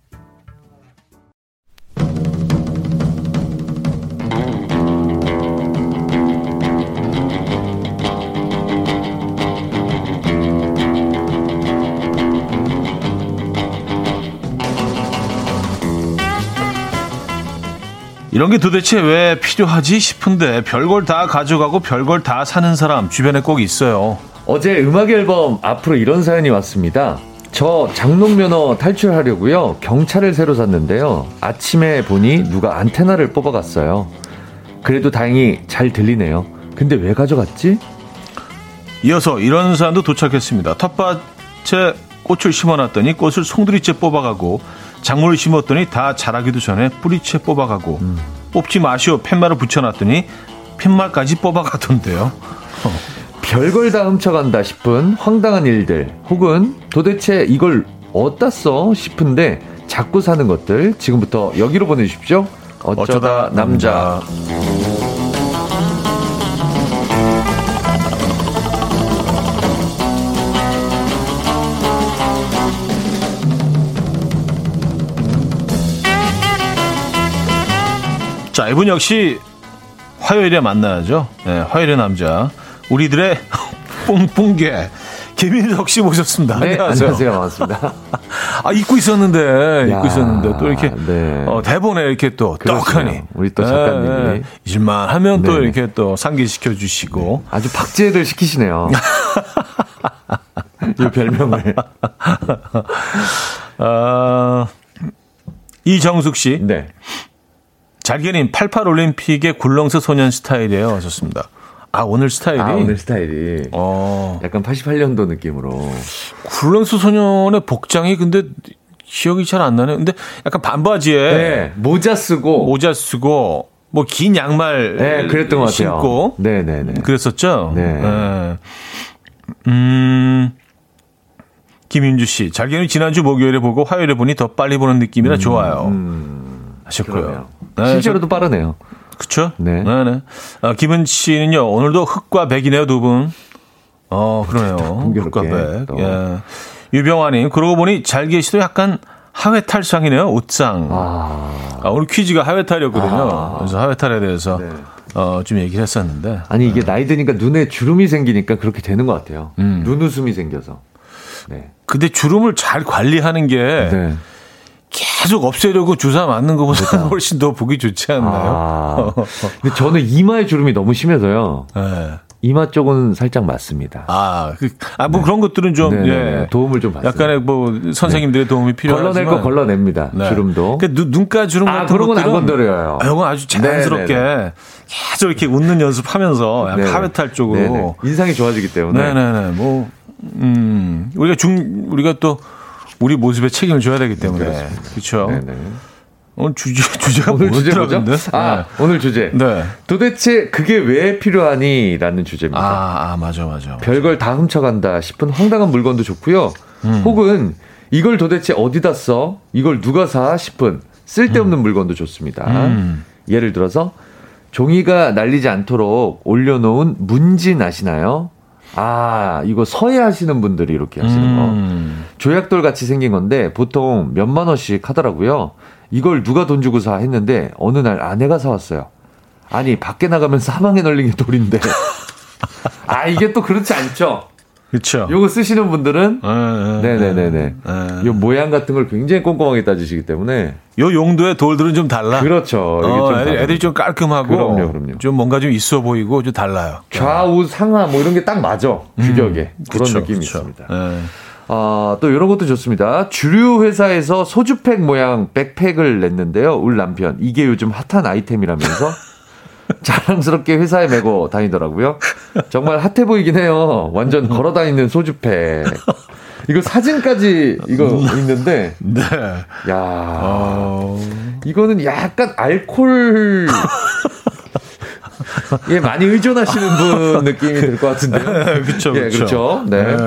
이런 게 도대체 왜 필요하지 싶은데 별걸 다 가져가고 별걸 다 사는 사람 주변에 꼭 있어요. 어제 음악 앨범 앞으로 이런 사연이 왔습니다. 저 장롱면허 탈출하려고요. 경차를 새로 샀는데요. 아침에 보니 누가 안테나를 뽑아갔어요. 그래도 다행히 잘 들리네요. 근데 왜 가져갔지? 이어서 이런 사연도 도착했습니다. 텃밭에 꽃을 심어놨더니 꽃을 송두리째 뽑아가고 작물을 심었더니 다 자라기도 전에 뿌리채 뽑아가고 음. 뽑지 마시오 팻말을 붙여놨더니 팻말까지 뽑아가던데요. 별걸 다 훔쳐간다 싶은 황당한 일들 혹은 도대체 이걸 어디다 써 싶은데 자꾸 사는 것들 지금부터 여기로 보내주십시오. 어쩌다, 어쩌다 남자. 남자. 자, 이분 역시 화요일에 만나야죠. 네, 화요일의 남자. 우리들의 뽕뽕개. 김인석 씨 모셨습니다. 네, 안녕하세요. 안녕하세요. 반갑습니다. 아, 잊고 있었는데, 잊고 있었는데, 또 이렇게, 네. 어, 대본에 이렇게 또, 떡하니. 우리 또 작가님이. 네, 네. 잊을만 하면 또 이렇게 또 상기시켜 주시고. 아주 박제를 시키시네요. 이 별명을. 아, 이정숙 씨. 네. 잘게님 88 올림픽의 굴렁쇠 소년 스타일이에요. 하셨습니다. 아, 오늘 스타일이? 아, 오늘 스타일이. 어. 약간 88년도 느낌으로. 굴렁쇠 소년의 복장이 근데 기억이 잘 안 나네. 근데 약간 반바지에. 네, 모자 쓰고. 모자 쓰고. 뭐 긴 양말 네, 그랬던 것 같아요. 신고 네, 네, 네. 그랬었죠. 네. 네. 음. 김윤주 씨, 잘게는 지난주 목요일에 보고 화요일에 보니 더 빨리 보는 느낌이라 음, 좋아요. 음, 하셨고요. 네, 실제로도 저, 빠르네요. 그렇죠. 네. 네네. 아, 김은 씨는요 오늘도 흑과 백이네요 두 분. 어 그러네요. 흑과 백. 또. 예. 유병환님 그러고 보니 잘계 씨도 약간 하회 탈상이네요 옷상. 아. 아 오늘 퀴즈가 하회 탈이었거든요. 아. 그래서 하회 탈에 대해서. 네. 어, 좀 얘기를 했었는데. 아니, 이게 네. 나이 드니까 눈에 주름이 생기니까 그렇게 되는 것 같아요. 음. 눈웃음이 생겨서. 네. 근데 주름을 잘 관리하는 게 네. 계속 없애려고 주사 맞는 것보다 그렇죠. 훨씬 더 보기 좋지 않나요? 아, 근데 저는 이마에 주름이 너무 심해서요. 네. 이마 쪽은 살짝 맞습니다. 아, 그, 아, 뭐 네. 그런 것들은 좀, 네, 네, 네. 예. 도움을 좀 받습니다. 약간의 뭐 선생님들의 네. 도움이 필요하지만. 걸러낼 거 걸러냅니다. 네. 주름도. 그 눈가 주름 아, 같은 그런 건 안 건드려요. 아, 이건 아주 자연스럽게 계속 이렇게 웃는 연습하면서 약간 카메탈 쪽으로. 인상이 좋아지기 때문에. 네네네. 뭐, 음, 우리가 중, 우리가 또 우리 모습에 책임을 져야 되기 때문에. 그렇죠. 오늘 주제 주제가 오늘 주제 뭐죠? 아 네. 오늘 주제. 네. 도대체 그게 왜 필요하니라는 주제입니다. 아, 아 맞아 맞아. 별걸 다 훔쳐간다 싶은 황당한 물건도 좋고요. 음. 혹은 이걸 도대체 어디다 써? 이걸 누가 사? 싶은 쓸데없는 음. 물건도 좋습니다. 음. 예를 들어서 종이가 날리지 않도록 올려놓은 문진 아시나요? 아, 이거 서예 하시는 분들이 이렇게 하시는 음. 거. 조약돌 같이 생긴 건데 보통 몇만 원씩 하더라고요. 이걸 누가 돈 주고 사 했는데 어느 날 아내가 사왔어요. 아니, 밖에 나가면 사방에 널린 게 돌인데. 아, 이게 또 그렇지 않죠? 그렇죠. 요거 쓰시는 분들은 네, 네, 네, 네. 요 모양 같은 걸 굉장히 꼼꼼하게 따지시기 때문에 요 용도의 돌들은 좀 달라. 그렇죠. 어, 좀 애들, 애들이 좀 깔끔하고 그럼요, 그럼요. 좀 뭔가 좀 있어 보이고 좀 달라요. 좌우 상하 뭐 이런 게 딱 맞아. 규격에. 음, 그런 그쵸, 느낌이 그쵸. 있습니다. 네. 아, 또 이런 것도 좋습니다. 주류 회사에서 소주팩 모양 백팩을 냈는데요. 울 남편. 이게 요즘 핫한 아이템이라면서 자랑스럽게 회사에 메고 다니더라고요. 정말 핫해 보이긴 해요. 완전 걸어 다니는 소주팩. 이거 사진까지 이거 있는데. 네. 야. 어... 이거는 약간 알콜 예, 많이 의존하시는 분 느낌이 들 것 같은데요. 그렇죠. 예, 그렇죠. 네. 네.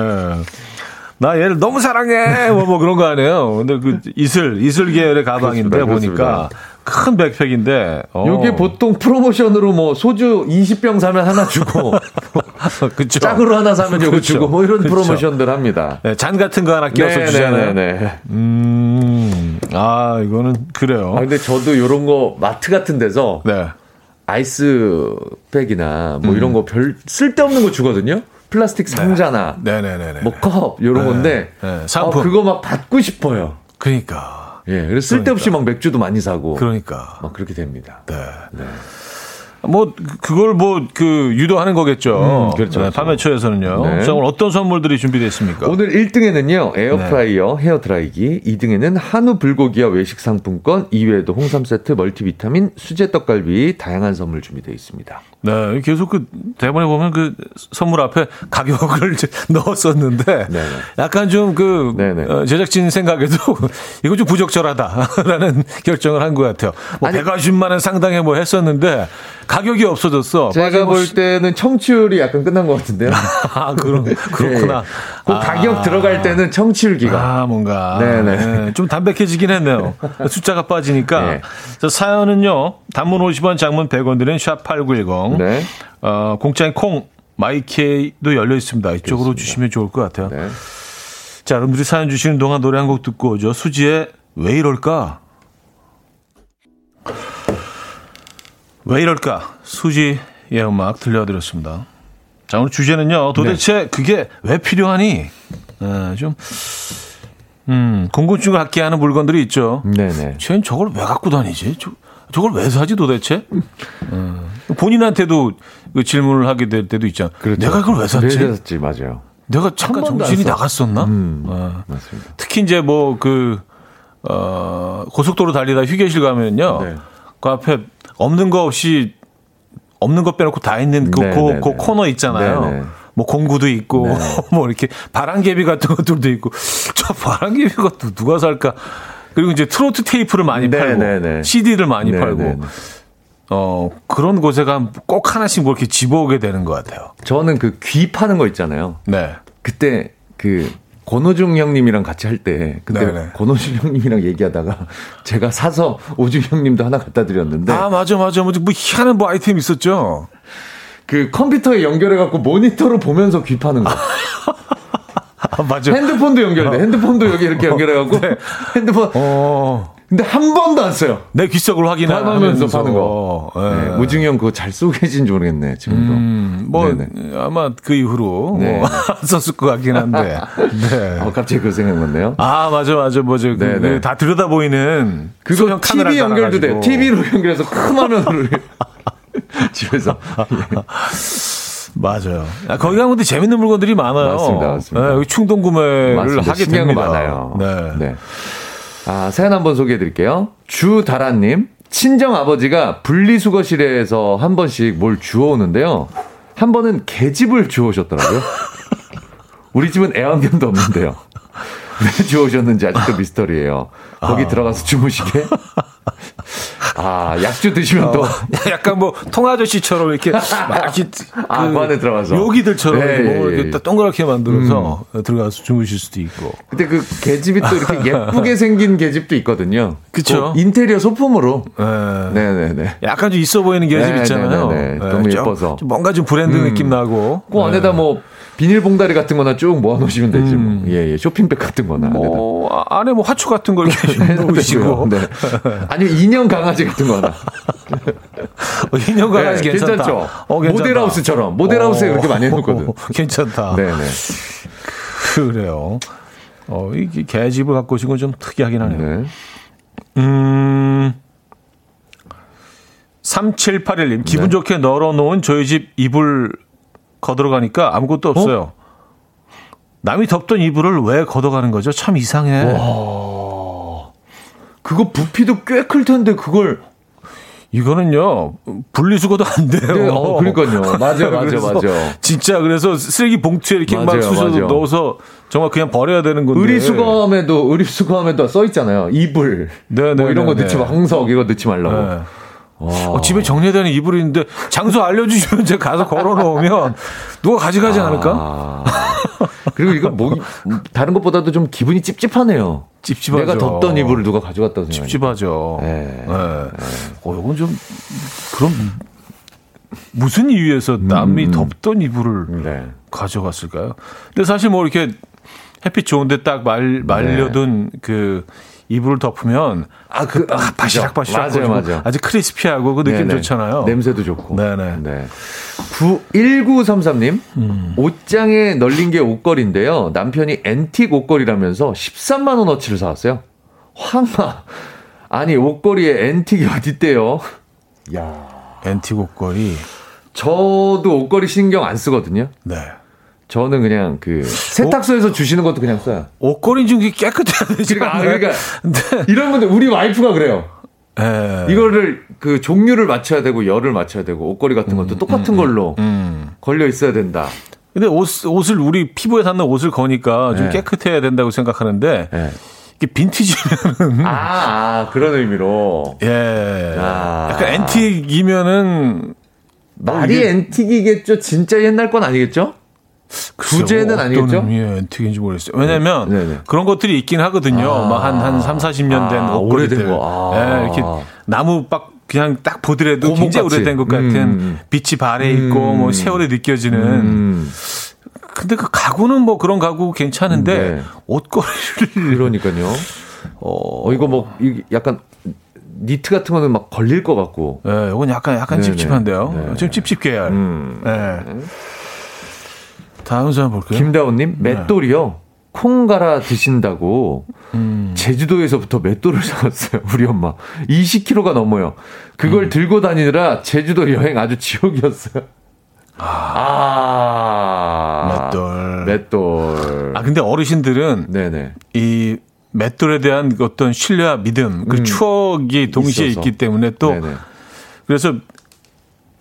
나 얘를 너무 사랑해. 뭐, 뭐 그런 거 아니에요. 근데 그 이슬, 이슬 계열의 가방인데 보니까 큰 백팩인데. 어. 요게 보통 프로모션으로 뭐 소주 20병 사면 하나 주고. 그쵸. 짝으로 하나 사면 그쵸. 주고 뭐 이런 그쵸. 프로모션들 합니다. 네, 잔 같은 거 하나 끼워서 네, 주잖아요. 네, 네, 네. 음. 아, 이거는 그래요. 아, 근데 저도 요런 거 마트 같은 데서. 네. 아이스팩이나 뭐 음. 이런 거 별 쓸데없는 거 주거든요. 플라스틱 상자나 네. 네네네. 뭐컵 이런 네. 건데 네. 아, 그거 막 받고 싶어요. 그러니까. 예, 그래서 쓸데없이 그러니까. 막 맥주도 많이 사고. 그러니까. 막 그렇게 됩니다. 네. 네. 뭐 그걸 뭐 그 유도하는 거겠죠. 음, 그렇죠. 네, 판매처에서는요. 네. 자, 오늘 어떤 선물들이 준비됐습니까? 오늘 1등에는요. 에어프라이어 네. 헤어 드라이기, 2등에는 한우 불고기와 외식 상품권, 2위에도 홍삼 세트, 멀티비타민, 수제 떡갈비 다양한 선물 준비되어 있습니다. 네, 계속 그 대본에 보면 그 선물 앞에 가격을 넣었었는데 네네. 약간 좀 그 제작진 생각에도 이거 좀 부적절하다라는 결정을 한 것 같아요. 뭐 150만 원 상당히 뭐 했었는데 가격이 없어졌어. 제가 볼 때는 청취율이 약간 끝난 것 같은데요. 아, 그럼, 그렇구나. 네. 그 아. 가격 들어갈 때는 청취율 기가. 아, 뭔가. 네네. 네, 좀 담백해지긴 했네요. 숫자가 빠지니까. 네. 자, 사연은요, 단문 50원, 장문 100원 드는 샵8910. 네. 어, 공짜인 콩, 마이케이도 열려 있습니다. 이쪽으로 그렇습니다. 주시면 좋을 것 같아요. 네. 자, 여러분들이 사연 주시는 동안 노래 한 곡 듣고 오죠. 수지의 왜 이럴까? 왜 이럴까? 수지의 음악 들려드렸습니다. 자, 오늘 주제는요. 도대체 네. 그게 왜 필요하니? 어, 좀, 음, 궁금증을 갖게 하는 물건들이 있죠. 네네. 쟤는 저걸 왜 갖고 다니지? 저, 저걸 왜 사지 도대체? 어, 본인한테도 그 질문을 하게 될 때도 있잖아. 그렇죠. 내가 그걸 왜 샀지? 왜 샀지, 맞아요. 내가 잠깐 정신이 나갔었나? 음, 어. 맞습니다. 특히 이제 뭐 그, 어, 고속도로 달리다 휴게실 가면요. 네. 그 앞에 없는 거 없이 없는 거 빼놓고 다 있는 그, 네, 그, 네, 그 네. 코너 있잖아요. 네, 네. 뭐 공구도 있고 네. 뭐 이렇게 바람개비 같은 것들도 있고 저 바람개비 같은 누가 살까? 그리고 이제 트로트 테이프를 많이 팔고 CD를 많이 팔고 어 그런 곳에 가면 꼭 하나씩 뭐 이렇게 집어오게 되는 것 같아요. 저는 그 귀 파는 거 있잖아요. 네. 그때 그 권호중 형님이랑 같이 할 때 근데 네네. 권호중 형님이랑 얘기하다가 제가 사서 오중 형님도 하나 갖다 드렸는데 아 맞아 맞아 뭐, 뭐 희한한 뭐 아이템 있었죠. 그 컴퓨터에 연결해 갖고 모니터로 보면서 귀 파는 거. 아, 맞아. 핸드폰도 연결돼. 핸드폰도 여기 이렇게 연결해 갖고 네. 핸드폰 어. 근데 한 번도 안 써요. 내 귀속을 확인하면서 파는 거. 네. 네. 우중이 형 그거 잘 쓰고 계신지 모르겠네, 지금도. 음, 뭐, 네네. 아마 그 이후로 네. 뭐 썼을 것 같긴 한데. 네. 어, 갑자기 그 생각났네요. 아, 맞아, 맞아. 뭐죠. 그, 그 다 들여다 보이는. 그거 TV 연결도 돼. TV로 연결해서 큰 화면으로. 집에서. 맞아요. 아, 거기 가면 재밌는 물건들이 많아요. 맞습니다. 맞습니다. 네, 충동 구매를. 하게 됩니다. 많아요. 네. 네. 아, 사연 한번 소개해 드릴게요. 주다라님. 친정 아버지가 분리수거실에서 한 번씩 뭘 주워오는데요. 한 번은 개집을 주워오셨더라고요. 우리 집은 애완견도 없는데요. 왜 주워오셨는지 아직도 미스터리예요. 거기 아. 들어가서 주무시게? 아, 약주 드시면 또. 어, 약간 뭐, 통아저씨처럼 이렇게 막 이렇게. 아, 그 안에 들어가서. 요기들처럼 네, 몸을 예, 이렇게 예. 동그랗게 만들어서 음. 들어가서 주무실 수도 있고. 근데 그 계집이 또 이렇게 예쁘게 생긴 계집도 있거든요. 그쵸. 그 인테리어 소품으로. 네. 네네네. 약간 좀 있어 보이는 계집 네, 있잖아요. 네네네. 네. 너무 예뻐서. 좀 뭔가 좀 브랜드 음. 느낌 나고. 그 안에다 뭐, 비닐 봉다리 같은 거나 쭉 모아 놓으시면 되지. 뭐. 음. 뭐. 예, 예. 쇼핑백 같은 거나. 뭐. 아, 안에 뭐 화초 같은 걸 놓으시고. 네. 아니면 인형 강아지 같은 거 하나. 어, 인형 강아지 네, 괜찮다. 괜찮죠? 어, 모델하우스처럼. 모델하우스에 그렇게 많이 해놓거든. 괜찮다. 네네. 그래요. 어, 이 개집을 갖고 오신 건 좀 특이하긴 하네요. 네. 음. 3781님, 기분 네. 좋게 널어놓은 저희 집 이불 걷어가니까 아무것도 없어요. 어? 남이 덮던 이불을 왜 걷어가는 거죠? 참 이상해. 와. 그거 부피도 꽤 클 텐데 그걸 이거는요 분리수거도 안 돼요. 네, 어, 그러니까요. 맞아, 맞아, 맞아. 진짜 그래서 쓰레기 봉투에 이렇게 맞아요, 막 쑤셔서 넣어서 정말 그냥 버려야 되는 건데. 의리수거함에도 의리수거함에도 써 있잖아요. 이불, 네, 네, 뭐 이런 거 네, 넣지 마, 황석 이거 넣지 말라고. 네. 어, 집에 정리되는 이불이 있는데 장소 알려주시면 제가 가서 걸어놓으면 누가 가져가지 않을까? 아, 그리고 이거 뭐 다른 것보다도 좀 기분이 찝찝하네요. 찝찝하죠. 내가 덮던 이불을 누가 가져갔다고 생각해. 찝찝하죠. 네. 네. 어, 이건 좀 그럼 무슨 이유에서 남이 음. 덮던 이불을 네. 가져갔을까요? 근데 사실 뭐 이렇게 햇빛 좋은데 딱 말, 말려둔 네. 그 이불을 덮으면 아, 그, 아, 바시락바시락. 맞아요, 맞아요. 아주 크리스피하고 그 느낌 네네. 좋잖아요. 냄새도 좋고. 네네. 네. 9, 1933님, 음. 옷장에 널린 게 옷걸이인데요. 남편이 앤틱 옷걸이라면서 13만 원어치를 사왔어요. 황마. 아니, 옷걸이에 앤틱이 어딨대요? 야 앤틱 옷걸이. 저도 옷걸이 신경 안 쓰거든요. 네. 저는 그냥 그 세탁소에서 주시는 것도 그냥 써요. 옷걸이 중에 깨끗해야 되지 그러니까, 아, 그러니까 네. 이런 분들 우리 와이프가 그래요. 네. 이거를 그 종류를 맞춰야 되고 열을 맞춰야 되고 옷걸이 같은 것도 음, 똑같은 음, 걸로 음. 걸려 있어야 된다. 근데 옷, 옷을 우리 피부에 닿는 옷을 거니까 좀 네. 깨끗해야 된다고 생각하는데 네. 이게 빈티지면은 아, 아, 그런 의미로 예 아. 약간 앤틱이면은 말이 앤틱이겠죠. 진짜 옛날 건 아니겠죠? 부재는 아니겠죠? 의미의 앤틱인지 모르겠어요. 왜냐면 네, 네. 그런 것들이 있긴 하거든요. 아, 막한 한 3, 40년 된 아, 오래된 거. 아. 네, 이렇게 나무 빡 그냥 딱 보더라도 굉장히 오래된 것 같은 음. 빛이 발에 있고 음. 뭐 세월에 느껴지는 음. 근데 그 가구는 뭐 그런 가구 괜찮은데 네. 옷걸이를 그러니까요. 어, 어 이거 뭐 약간 니트 같은 거는 막 걸릴 것 같고. 예, 네, 이건 약간 약간 네네. 찝찝한데요. 네. 좀 찝찝 계열. 음. 네. 다음 사람 볼게요. 김다운님, 네. 맷돌이요. 콩 갈아 드신다고 음. 제주도에서부터 맷돌을 사왔어요. 우리 엄마. 20kg가 넘어요. 그걸 음. 들고 다니느라 제주도 여행 아주 지옥이었어요. 아, 맷돌. 맷돌. 아, 근데 어르신들은 네네. 이 맷돌에 대한 어떤 신뢰와 믿음, 그 음. 추억이 동시에 있어서. 있기 때문에 또 네네. 그래서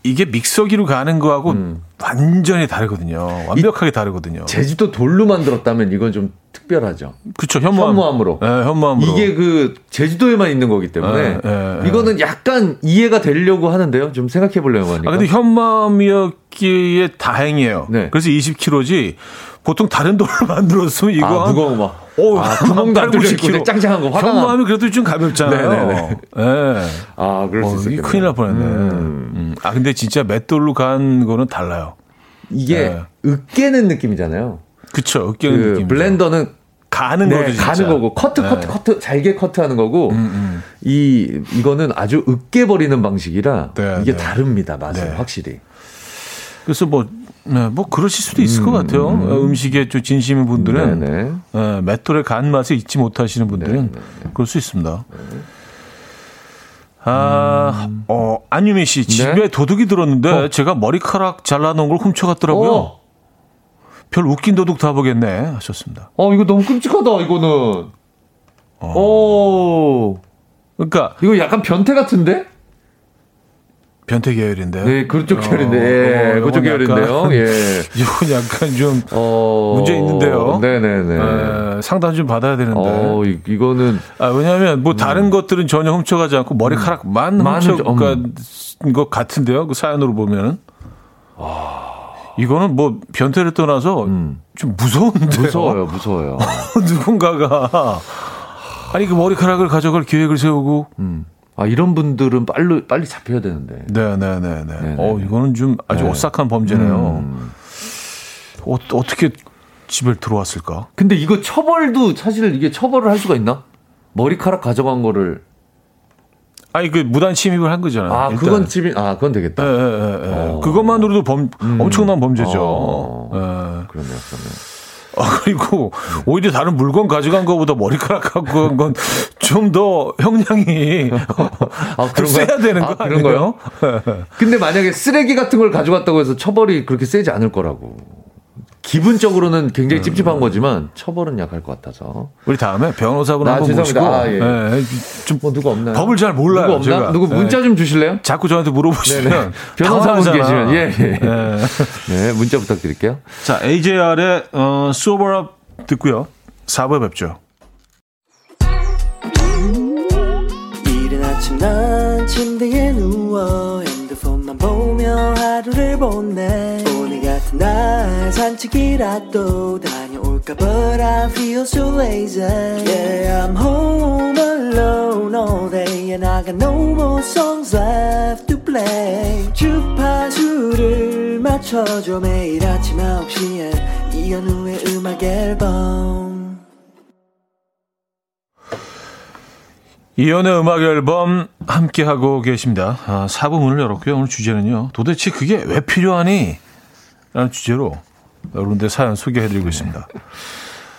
이게 믹서기로 가는 거하고 음. 완전히 다르거든요. 완벽하게 다르거든요. 제주도 돌로 만들었다면 이건 좀 특별하죠. 그렇죠. 현무암. 현무암 으로. 네, 현무암으로. 이게 그 제주도에만 있는 거기 때문에 네, 네, 이거는 약간 이해가 되려고 하는데요. 좀 생각해 보려고 하니까. 아, 근데 현무암이었기에 다행이에요. 네. 그래서 20kg지 보통 다른 돌을 만들었으면 이거 아, 무거워 막. 오, 아, 구멍도 안 뚫려 있고 짱짱한 거 화강. 현무암이 그래도 좀 가볍잖아요. 네네네. 네. 아, 그럴 어, 수 있겠네요. 큰일 날 뻔했네. 음. 음. 아, 근데 진짜 맷돌로 간 거는 달라요. 이게 네. 으깨는 느낌이잖아요. 그쵸, 으깨는 그 느낌. 블렌더는 가는 네, 거죠, 가는 거고 커트 네. 커트 커트 잘게 커트하는 거고 음, 음. 이 이거는 아주 으깨 버리는 방식이라 네, 이게 네. 다릅니다 맛은 네. 확실히. 그래서 뭐 네, 뭐 그러실 수도 있을 음, 것 같아요. 음. 어, 음식에 좀 진심인 분들은 네, 네. 맷돌의 간 맛을 잊지 못하시는 분들은 그럴 수 있습니다. 아, 음. 어, 안유미 씨, 집에 네? 도둑이 들었는데 어. 제가 머리카락 잘라놓은 걸 훔쳐갔더라고요. 어. 별 웃긴 도둑 다 보겠네 하셨습니다. 어, 이거 너무 끔찍하다, 이거는. 어. 오. 그러니까. 이거 약간 변태 같은데? 변태 계열인데요. 네, 그쪽 계열인데, 예, 어, 그쪽 계열인데요. 예. 이건 약간 좀 어, 문제 있는데요. 네네네. 에, 상담 좀 받아야 되는데. 어, 이, 거는 아, 왜냐하면 뭐 다른 음. 것들은 전혀 훔쳐가지 않고 머리카락만 음. 훔쳐간 음. 것 같은데요. 그 사연으로 보면은. 와. 이거는 뭐 변태를 떠나서 음. 좀 무서운데. 무서워요, 무서워요. 누군가가 아니 그 머리카락을 가져갈 계획을 세우고. 음. 아, 이런 분들은 빨리, 빨리 잡혀야 되는데. 네네네. 네, 네, 네. 어, 이거는 좀 아주 네. 오싹한 범죄네요. 음. 어, 어떻게 집에 들어왔을까? 근데 이거 처벌도 사실 이게 처벌을 할 수가 있나? 머리카락 가져간 거를. 아니, 그 무단 침입을 한 거잖아요. 아, 일단. 그건 침입, 아, 그건 되겠다. 예, 예, 예. 어. 그것만으로도 범, 음. 엄청난 범죄죠. 어. 예. 그러네요, 그러네요. 아, 그리고 오히려 다른 물건 가져간 것보다 머리카락 갖고 간 건 좀 더 형량이 아, 그런 세야 되는 거 아, 그런 거요? 근데 만약에 쓰레기 같은 걸 가져갔다고 해서 처벌이 그렇게 세지 않을 거라고. 기분적으로는 굉장히 음. 찝찝한 거지만 처벌은 약할 것 같아서. 우리 다음에 변호사분 아, 한번 모시고 아, 예. 네, 좀뭐 누구 없나요? 법을 잘 몰라요. 누구 없나? 제가. 누구 문자 좀 주실래요? 자꾸 저한테 물어보시면 변호사분 계시면 예, 예. 네. 네. 문자 부탁드릴게요. 자, AJR의 어, 수업업 듣고요. 4부에 뵙죠. 이른 아침 난 침대에 누워 핸드폰만 보며 하루를 보내 날 산책이라도 다녀올 볼까 But I feel so lazy Yeah I'm home alone all day And I got no more songs left to play 주파수를 맞춰줘 매일 아침 9시에 이현우의 음악 앨범 이연의 음악 앨범 함께하고 계십니다. 아, 4부 문을 열었고요. 오늘 주제는요. 도대체 그게 왜 필요하니? 라는 주제로 여러분들 사연 소개해드리고 있습니다.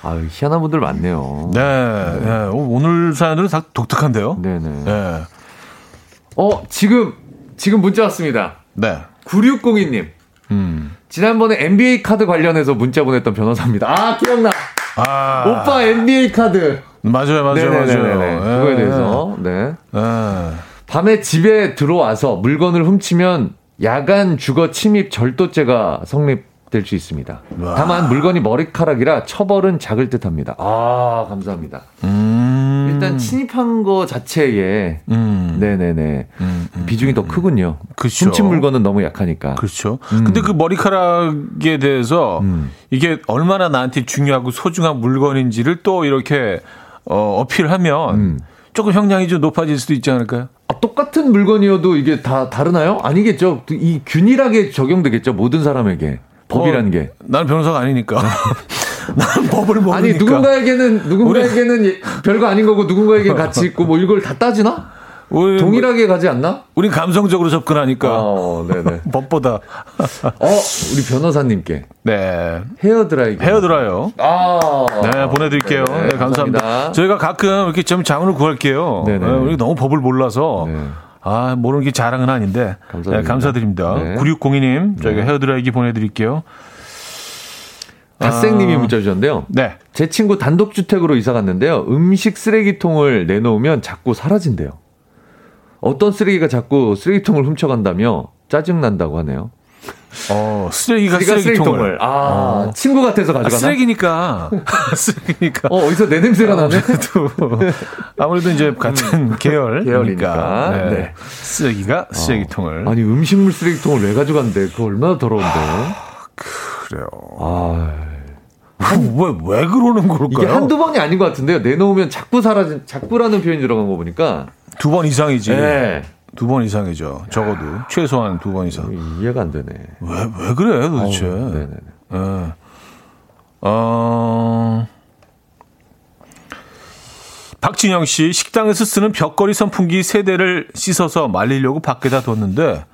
아 희한한 분들 많네요. 네, 네. 오늘 사연들은 다 독특한데요. 네네. 네. 어, 지금, 지금 문자 왔습니다. 네. 9602님. 음. 지난번에 NBA 카드 관련해서 문자 보냈던 변호사입니다. 아, 기억나. 아. 오빠 NBA 카드. 맞아요, 맞아요, 네네네네. 맞아요. 그거에 예. 대해서. 네. 예. 밤에 집에 들어와서 물건을 훔치면 야간 주거 침입 절도죄가 성립될 수 있습니다. 와. 다만 물건이 머리카락이라 처벌은 작을 듯합니다. 아 감사합니다. 음. 일단 침입한 거 자체에 음. 네네네 음, 음. 비중이 더 크군요. 그쵸. 훔친 물건은 너무 약하니까. 그렇죠. 근데 그 머리카락에 대해서 음. 이게 얼마나 나한테 중요하고 소중한 물건인지를 또 이렇게 어, 어필하면 음. 조금 형량이 좀 높아질 수도 있지 않을까요? 아, 똑같은 물건이어도 이게 다 다르나요? 아니겠죠. 이 균일하게 적용되겠죠. 모든 사람에게 법이라는 어, 게. 나는 변호사가 아니니까. 나는 법을 모르니까. 아니 누군가에게는 누군가에게는 예- 별거 아닌 거고 누군가에게는 가치 있고 뭐 이걸 다 따지나? 우리, 동일하게 가지 않나? 우린 감성적으로 접근하니까. 어, 네네. 법보다. 어, 우리 변호사님께 네. 헤어 드라이기. 헤어드라이어. 아, 네, 보내드릴게요. 네, 네, 감사합니다. 저희가 가끔 이렇게 좀 자문을 구할게요. 네네. 네, 우리 너무 법을 몰라서. 네. 아, 모르는 게 자랑은 아닌데. 감사드립니다. 네, 감사드립니다. 네. 9602님, 저희가 네. 헤어드라이기 보내드릴게요. 갓생님이 아. 문자 주셨는데요. 네. 제 친구 단독주택으로 이사 갔는데요. 음식 쓰레기통을 내놓으면 자꾸 사라진대요. 어떤 쓰레기가 자꾸 쓰레기통을 훔쳐간다며 짜증난다고 하네요. 어, 쓰레기가 쓰레기가 쓰레기통을. 아, 어. 친구 같아서 아, 가져가나? 쓰레기니까. 쓰레기니까. 어, 어디서 내 냄새가 나네? 아무래도, 아무래도 이제 같은 계열. 음. 계열이니까. 네. 네. 쓰레기가 쓰레기통을. 아니, 음식물 쓰레기통을 왜 가져간대? 그거 얼마나 더러운데. 그래요. 아, 왜, 왜 그러는 걸까요? 이게 한두 번이 아닌 것 같은데요. 내놓으면 자꾸 사라진, 자꾸라는 표현이 들어간 거 보니까. 두 번 이상이지. 네. 두번 이상이죠. 적어도. 최소한 두 번 이상. 이해가 안 되네. 왜, 왜 그래, 도대체. 어우, 네네네. 예. 어, 박진영 씨, 식당에서 쓰는 벽걸이 선풍기 세 대를 씻어서 말리려고 밖에다 뒀는데,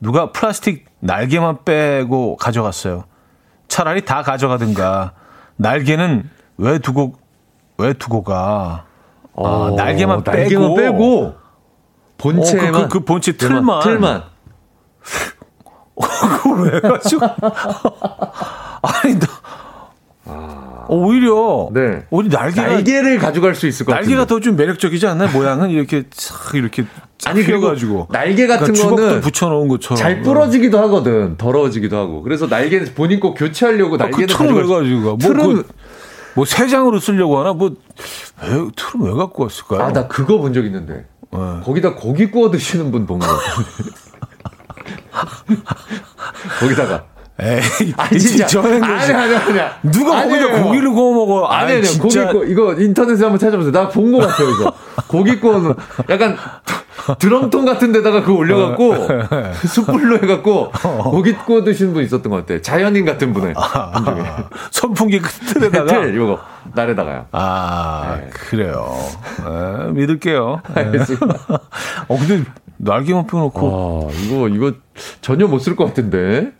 누가 플라스틱 날개만 빼고 가져갔어요. 차라리 다 가져가든가, 날개는 왜 두고, 왜 두고 가? 아, 날개만 빼고. 어, 날개만 빼고. 본체만. 어, 그- 그- 그 본체 틀만. 틀만. 그걸 왜 가지고. 아니, 나. 어, 오히려. 네. 오히려 날개가. 날개를 가져갈 수 있을 것 같아요. 날개가 더 좀 매력적이지 않나요? 모양은 이렇게 싹 이렇게 아니, 그리고 펴가지고 날개 같은 그러니까 거는 붙여놓은 것처럼 잘 부러지기도 하거든. 더러워지기도 하고. 그래서 날개는 본인 꼭 교체하려고 아, 그 날개를 틀은 왜 가져갈 수- 가지고 가? 뭐, 틀은 그, 뭐 세 장으로 쓰려고 하나? 뭐 왜, 틀은 왜 갖고 왔을까요? 아, 나 그거 본 적 있는데. 네. 거기다 고기 구워 드시는 분본것 같은데. 거기다가. 에이, 아니, 진짜. 저는 아니, 아니, 아니. 누가 거기다 아니에요. 고기를 구워 먹어? 아니, 아니, 고기 진짜. 구워, 이거 인터넷에 한번 찾아보세요. 나본것 같아요, 이거. 고기 구워는 약간 드럼통 같은 데다가 그거 올려갖고, 숯불로 해갖고, 고기 구워 드시는 분 있었던 것 같아. 자연인 같은 분에. 한 중에. 선풍기 그 틀에다가 틀, 이거, 날에다가요. 아 네. 그래요. 네, 믿을게요. 네. 알겠습니다. 어 근데 날개만 펴놓고 아, 이거, 이거 전혀 못 쓸 것 같은데.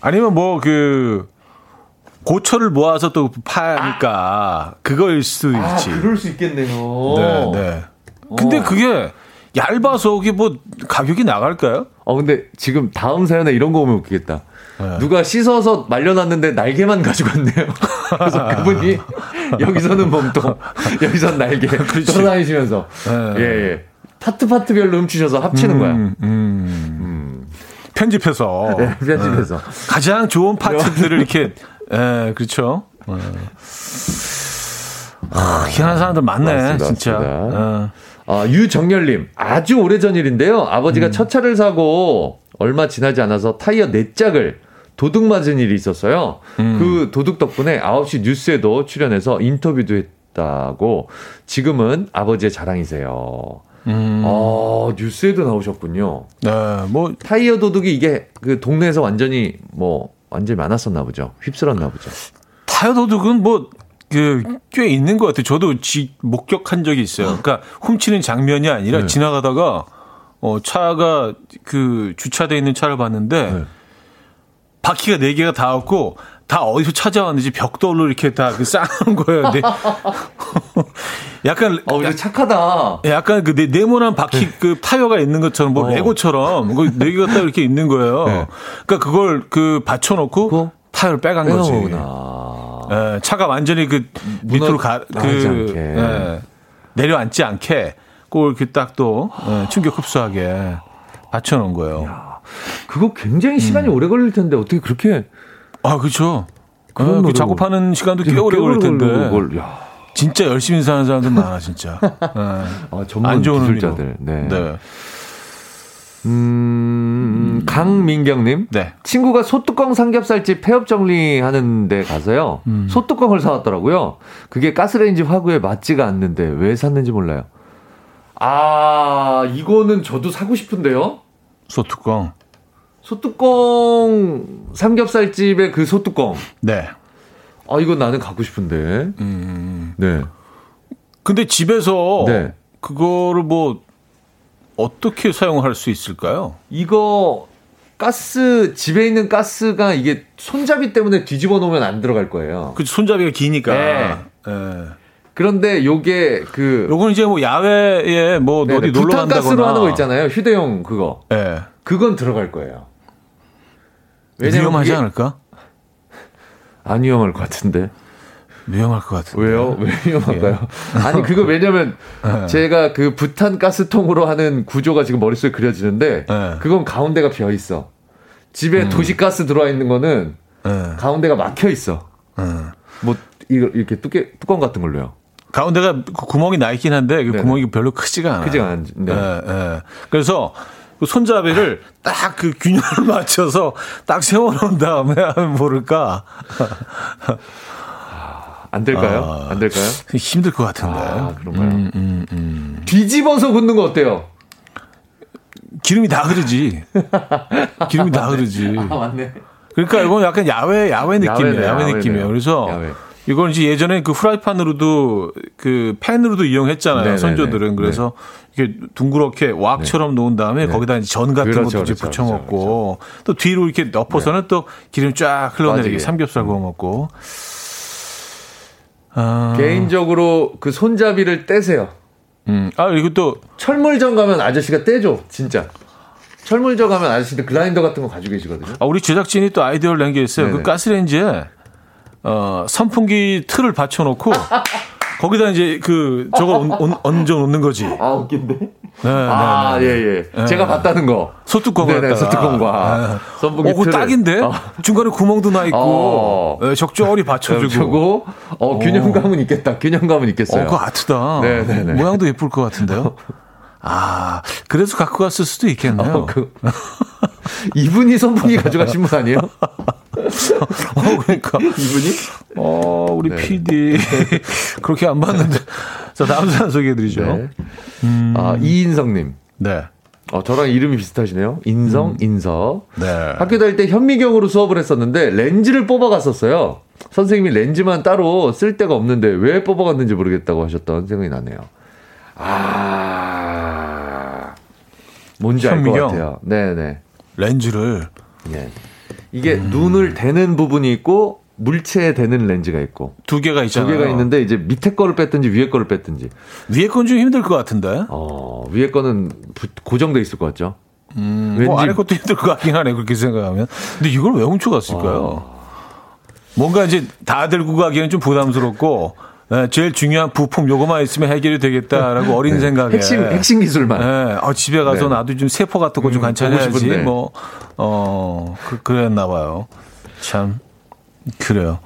아니면 뭐그 고철을 모아서 또 파니까 그거일 수도 아, 있지. 그럴 수 있겠네요. 네, 네. 근데 어. 그게 얇아서 그게 뭐 가격이 나갈까요? 어, 근데 지금 다음 사연에 이런 거 오면 웃기겠다. 네. 누가 씻어서 말려놨는데 날개만 가져갔네요. 그래서 그분이 여기서는 몸통, 여기선 날개. 돌아다니시면서 네. 예, 예. 파트 파트별로 훔치셔서 합치는 거야. 음, 음. 편집해서 네, 편집해서. 가장 좋은 파트들을 이렇게 예, 그렇죠. 예. 아, 희한한 사람들 많네, 맞습니다, 진짜. 맞습니다. 예. 아, 유정열님, 아주 오래전 일인데요. 음. 아버지가 첫 차를 사고 얼마 지나지 않아서 타이어 네 짝을 도둑 맞은 일이 있었어요. 음. 그 도둑 덕분에 9시 뉴스에도 출연해서 인터뷰도 했다고 지금은 아버지의 자랑이세요. 음. 아, 뉴스에도 나오셨군요. 네, 뭐 타이어 도둑이 이게 그 동네에서 완전히 뭐 완전히 많았었나 보죠. 휩쓸었나 보죠. 타이어 도둑은 뭐, 그, 꽤 있는 것 같아요. 저도 지, 목격한 적이 있어요. 그러니까 훔치는 장면이 아니라 네. 지나가다가, 어, 차가 그 주차돼 있는 차를 봤는데, 네. 바퀴가 네 개가 다 왔고, 다 어디서 찾아왔는지 벽돌로 이렇게 다그 쌓아놓은 거예요. 네. 약간, 어, 이거 착하다. 약간 그 네, 네모난 바퀴 그 타이어가 있는 것처럼 뭐 어. 레고처럼 그네 개가 딱 이렇게 있는 거예요. 네. 그러니까 그걸 그 받쳐놓고? 타이어를 빼간 거지. 빼놓구나. 예, 차가 완전히 그 밑으로 가, 그. 예, 내려앉지 않게 꼭 이렇게 딱또 예, 충격 흡수하게 받쳐놓은 거예요. 그거 굉장히 시간이 오래 걸릴 텐데 어떻게 그렇게 아, 그렇죠. 어, 그 작업하는 시간도 꽤 오래 걸릴 텐데. 야. 진짜 열심히 사는 사람들 많아, 진짜. 예. 아, 전문 안 좋은 기술자들. 의미로. 네. 네. 음, 강민경님. 네. 친구가 소뚜껑 삼겹살집 폐업 정리하는 데 가서요. 음. 소뚜껑을 사왔더라고요. 그게 가스레인지 화구에 맞지가 않는데 왜 샀는지 몰라요. 아, 이거는 저도 사고 싶은데요. 소뚜껑. 소뚜껑 삼겹살집의 그 소뚜껑. 네. 아, 이건 나는 갖고 싶은데. 음. 네. 근데 집에서 네. 그거를 뭐 어떻게 사용할 수 있을까요? 이거 가스 집에 있는 가스가 이게 손잡이 때문에 뒤집어 놓으면 안 들어갈 거예요. 그 손잡이가 기니까. 네. 예. 그런데 요게 그 요건 이제 뭐 야외에 뭐 네네, 어디 놀러 간다거나 부탄가스로 하는 거 있잖아요. 휴대용 그거. 예. 그건 들어갈 거예요. 위험하지 않을까? 안 위험할 것 같은데. 위험할 것 같은데. 왜요? 왜 위험할까요? 아니 그거 왜냐면 네. 제가 그 부탄 가스통으로 하는 구조가 지금 머릿속에 그려지는데 네. 그건 가운데가 비어 있어. 집에 음. 도시가스 들어와 있는 거는 예. 가운데가 막혀 있어. 예. 뭐 이거 이렇게 뚜개 뚜껑 같은 걸로요. 가운데가 그 구멍이 나 있긴 한데 그. 구멍이 별로 크지가 않아요. 크지가 않- 네. 예, 예. 그래서 그 손잡이를 딱 그 균형을 맞춰서 딱 세워놓은 다음에 하면 모를까 안 될까요? 아. 안 될까요? 힘들 것 같은데. 아, 그런가요? 음, 음, 음. 뒤집어서 굽는 거 어때요? 기름이 다 흐르지. 기름이 다 흐르지. 맞네. 그러니까 이건 약간 야외 야외 느낌이에요. 야외, 야외네요. 느낌이에요. 그래서 야외. 이걸 이제 예전에 그 프라이팬으로도 그 팬으로도 이용했잖아요. 네네네. 선조들은 그래서 이게 둥그렇게 왁처럼 놓은 다음에 거기다 이제 전 같은 그렇죠, 것도 이제 그렇죠, 붙여 먹고 또 뒤로 이렇게 엎어서는 또 기름 쫙 흘러내리게 빠지게. 삼겹살 구워 먹고. 아, 개인적으로 그 손잡이를 떼세요. 음. 아, 또 철물점 가면 아저씨가 떼줘, 진짜. 철물점 가면 아저씨들 글라인더 같은 거 가지고 계시거든요. 아, 우리 제작진이 또 아이디어를 낸 게 있어요. 네네. 그 가스레인지에 어, 선풍기 틀을 받쳐 놓고 거기다 이제 그 얹- 얹어 놓는 거지. 네, 아, 웃긴데? 네, 아, 네. 예, 예. 제가 봤다는 거. 소뚜껑을 네네, 갖다가. 소뚜껑과 선풍기 어, 그거 틀을. 딱인데? 어. 중간에 구멍도 나 있고, 어. 예, 적절히 받쳐주고. 어, 균형감은 있겠다. 균형감은 있겠어요. 어, 그거 아트다. 네네네. 모양도 예쁠 것 같은데요? 아, 그래서 갖고 갔을 수도 있겠네요. 어, 그, 이분이 선풍기 가져가신 분 아니에요? 어, 그러니까. 이분이? 어, 우리 네. PD. 그렇게 안 봤는데. 자, 다음 사연 소개해드리죠. 네. 음. 아, 이인성님. 네. 어, 저랑 이름이 비슷하시네요. 인성, 인석. 네. 학교 다닐 때 현미경으로 수업을 했었는데 렌즈를 뽑아갔었어요. 선생님이 렌즈만 따로 쓸 데가 없는데 왜 뽑아갔는지 모르겠다고 하셨던 생각이 나네요. 아, 뭔지 알 것? 같아요. 네네. 렌즈를. 예. 이게 음. 눈을 대는 부분이 있고 물체에 대는 렌즈가 있고 두 개가 두 있잖아요. 개가 있는데 이제 밑에 거를 뺐든지 위에 거를 뺐든지 위에 건 좀 힘들 것 같은데. 어, 위에 거는 부- 고정돼 있을 것 같죠. 음, 왠지- 뭐 아래 것도 힘들 것 같긴 하네 그렇게 생각하면. 근데 이걸 왜 훔쳐갔을까요? 뭔가 이제 다 들고 가기에는 좀 부담스럽고 예, 제일 중요한 부품 요거만 있으면 해결이 되겠다라고 어린 생각에 네. 핵심 핵심 기술만. 예, 어, 집에 가서 네. 나도 좀 세포 같은 거좀 음, 관찰해야지. 보고 싶은데. 뭐, 어, 그, 그랬나 봐요. 참, 그래요.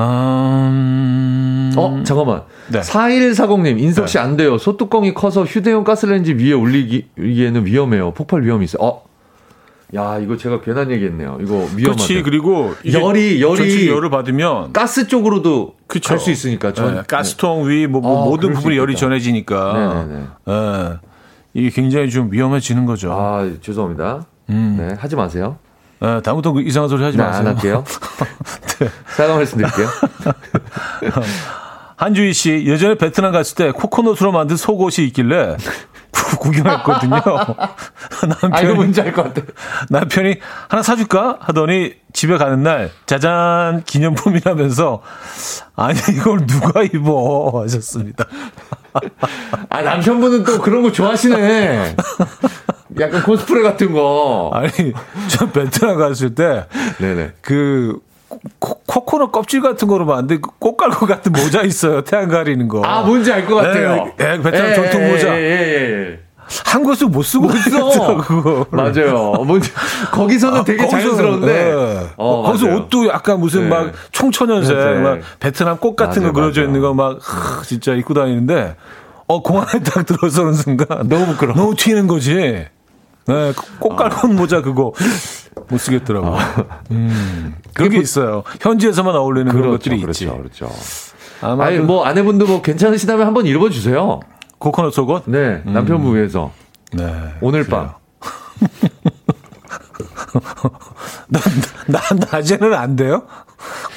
음, 어, 잠깐만. 네. 4140님, 인석 씨안 돼요. 소뚜껑이 커서 휴대용 가스레인지 위에 올리기에는 위험해요. 폭발 위험이 있어요. 어, 야, 이거 제가 괜한 얘기했네요. 이거 위험하다. 그렇지. 그리고 열이 열이 열을 받으면 가스 쪽으로도 그쵸. 갈수 있으니까 전 네, 가스통 위 뭐, 뭐 아, 모든 부분이 열이. 전해지니까 네네네. 예. 이게 굉장히 좀 위험해지는 거죠. 아, 죄송합니다. 네, 하지 마세요. 예, 다음부터 그 이상한 소리 하지 네, 마세요. 안 할게요. 사과 말씀드릴게요. 한주희 씨 예전에 베트남 갔을 때 코코넛으로 만든 속옷이 있길래 구경했거든요. 남편이, 아, 이거 뭔지 알 것 같아. 남편이 하나 사줄까 하더니 집에 가는 날 짜잔 기념품이라면서 아니 이걸 누가 입어 하셨습니다. 아, 남편분은 또 그런 거 좋아하시네. 약간 코스프레 같은 거. 아니 저 베트남 갔을 때 네네. 그 코, 코코넛 껍질 같은 거로 만든 그 꽃갈고 같은 모자 있어요. 태양 가리는 거. 아, 뭔지 알 것 같아요. 예, 예, 베트남 전통 모자. 예, 예, 예. 한국에서 못 쓰고 못 써. 그거. 맞아요. 뭔지, 거기서는 되게 아, 거기서, 자연스러운데. 예. 어, 거기서 맞아요. 옷도 약간 무슨 네. 막 청천연색, 네. 막 베트남 꽃 같은 맞아요, 거 그려져 맞아요. 있는 거 막 진짜 입고 다니는데 어 공항에 딱 들어서는 순간 너무 부끄러워. 너무 튀는 거지. 네, 꽃 깔고 온 모자 그거 못 쓰겠더라고. 음, 그런 게 있어요. 현지에서만 어울리는 그런 그렇죠, 것들이 그렇죠, 있지. 그렇죠. 아마 아니, 그 뭐, 아내분도 뭐 괜찮으시다면 한번 입어 주세요. 코코넛 속옷. 네, 남편분 위해서. 네. 오늘 밤. 나, 나 낮에는 안 돼요?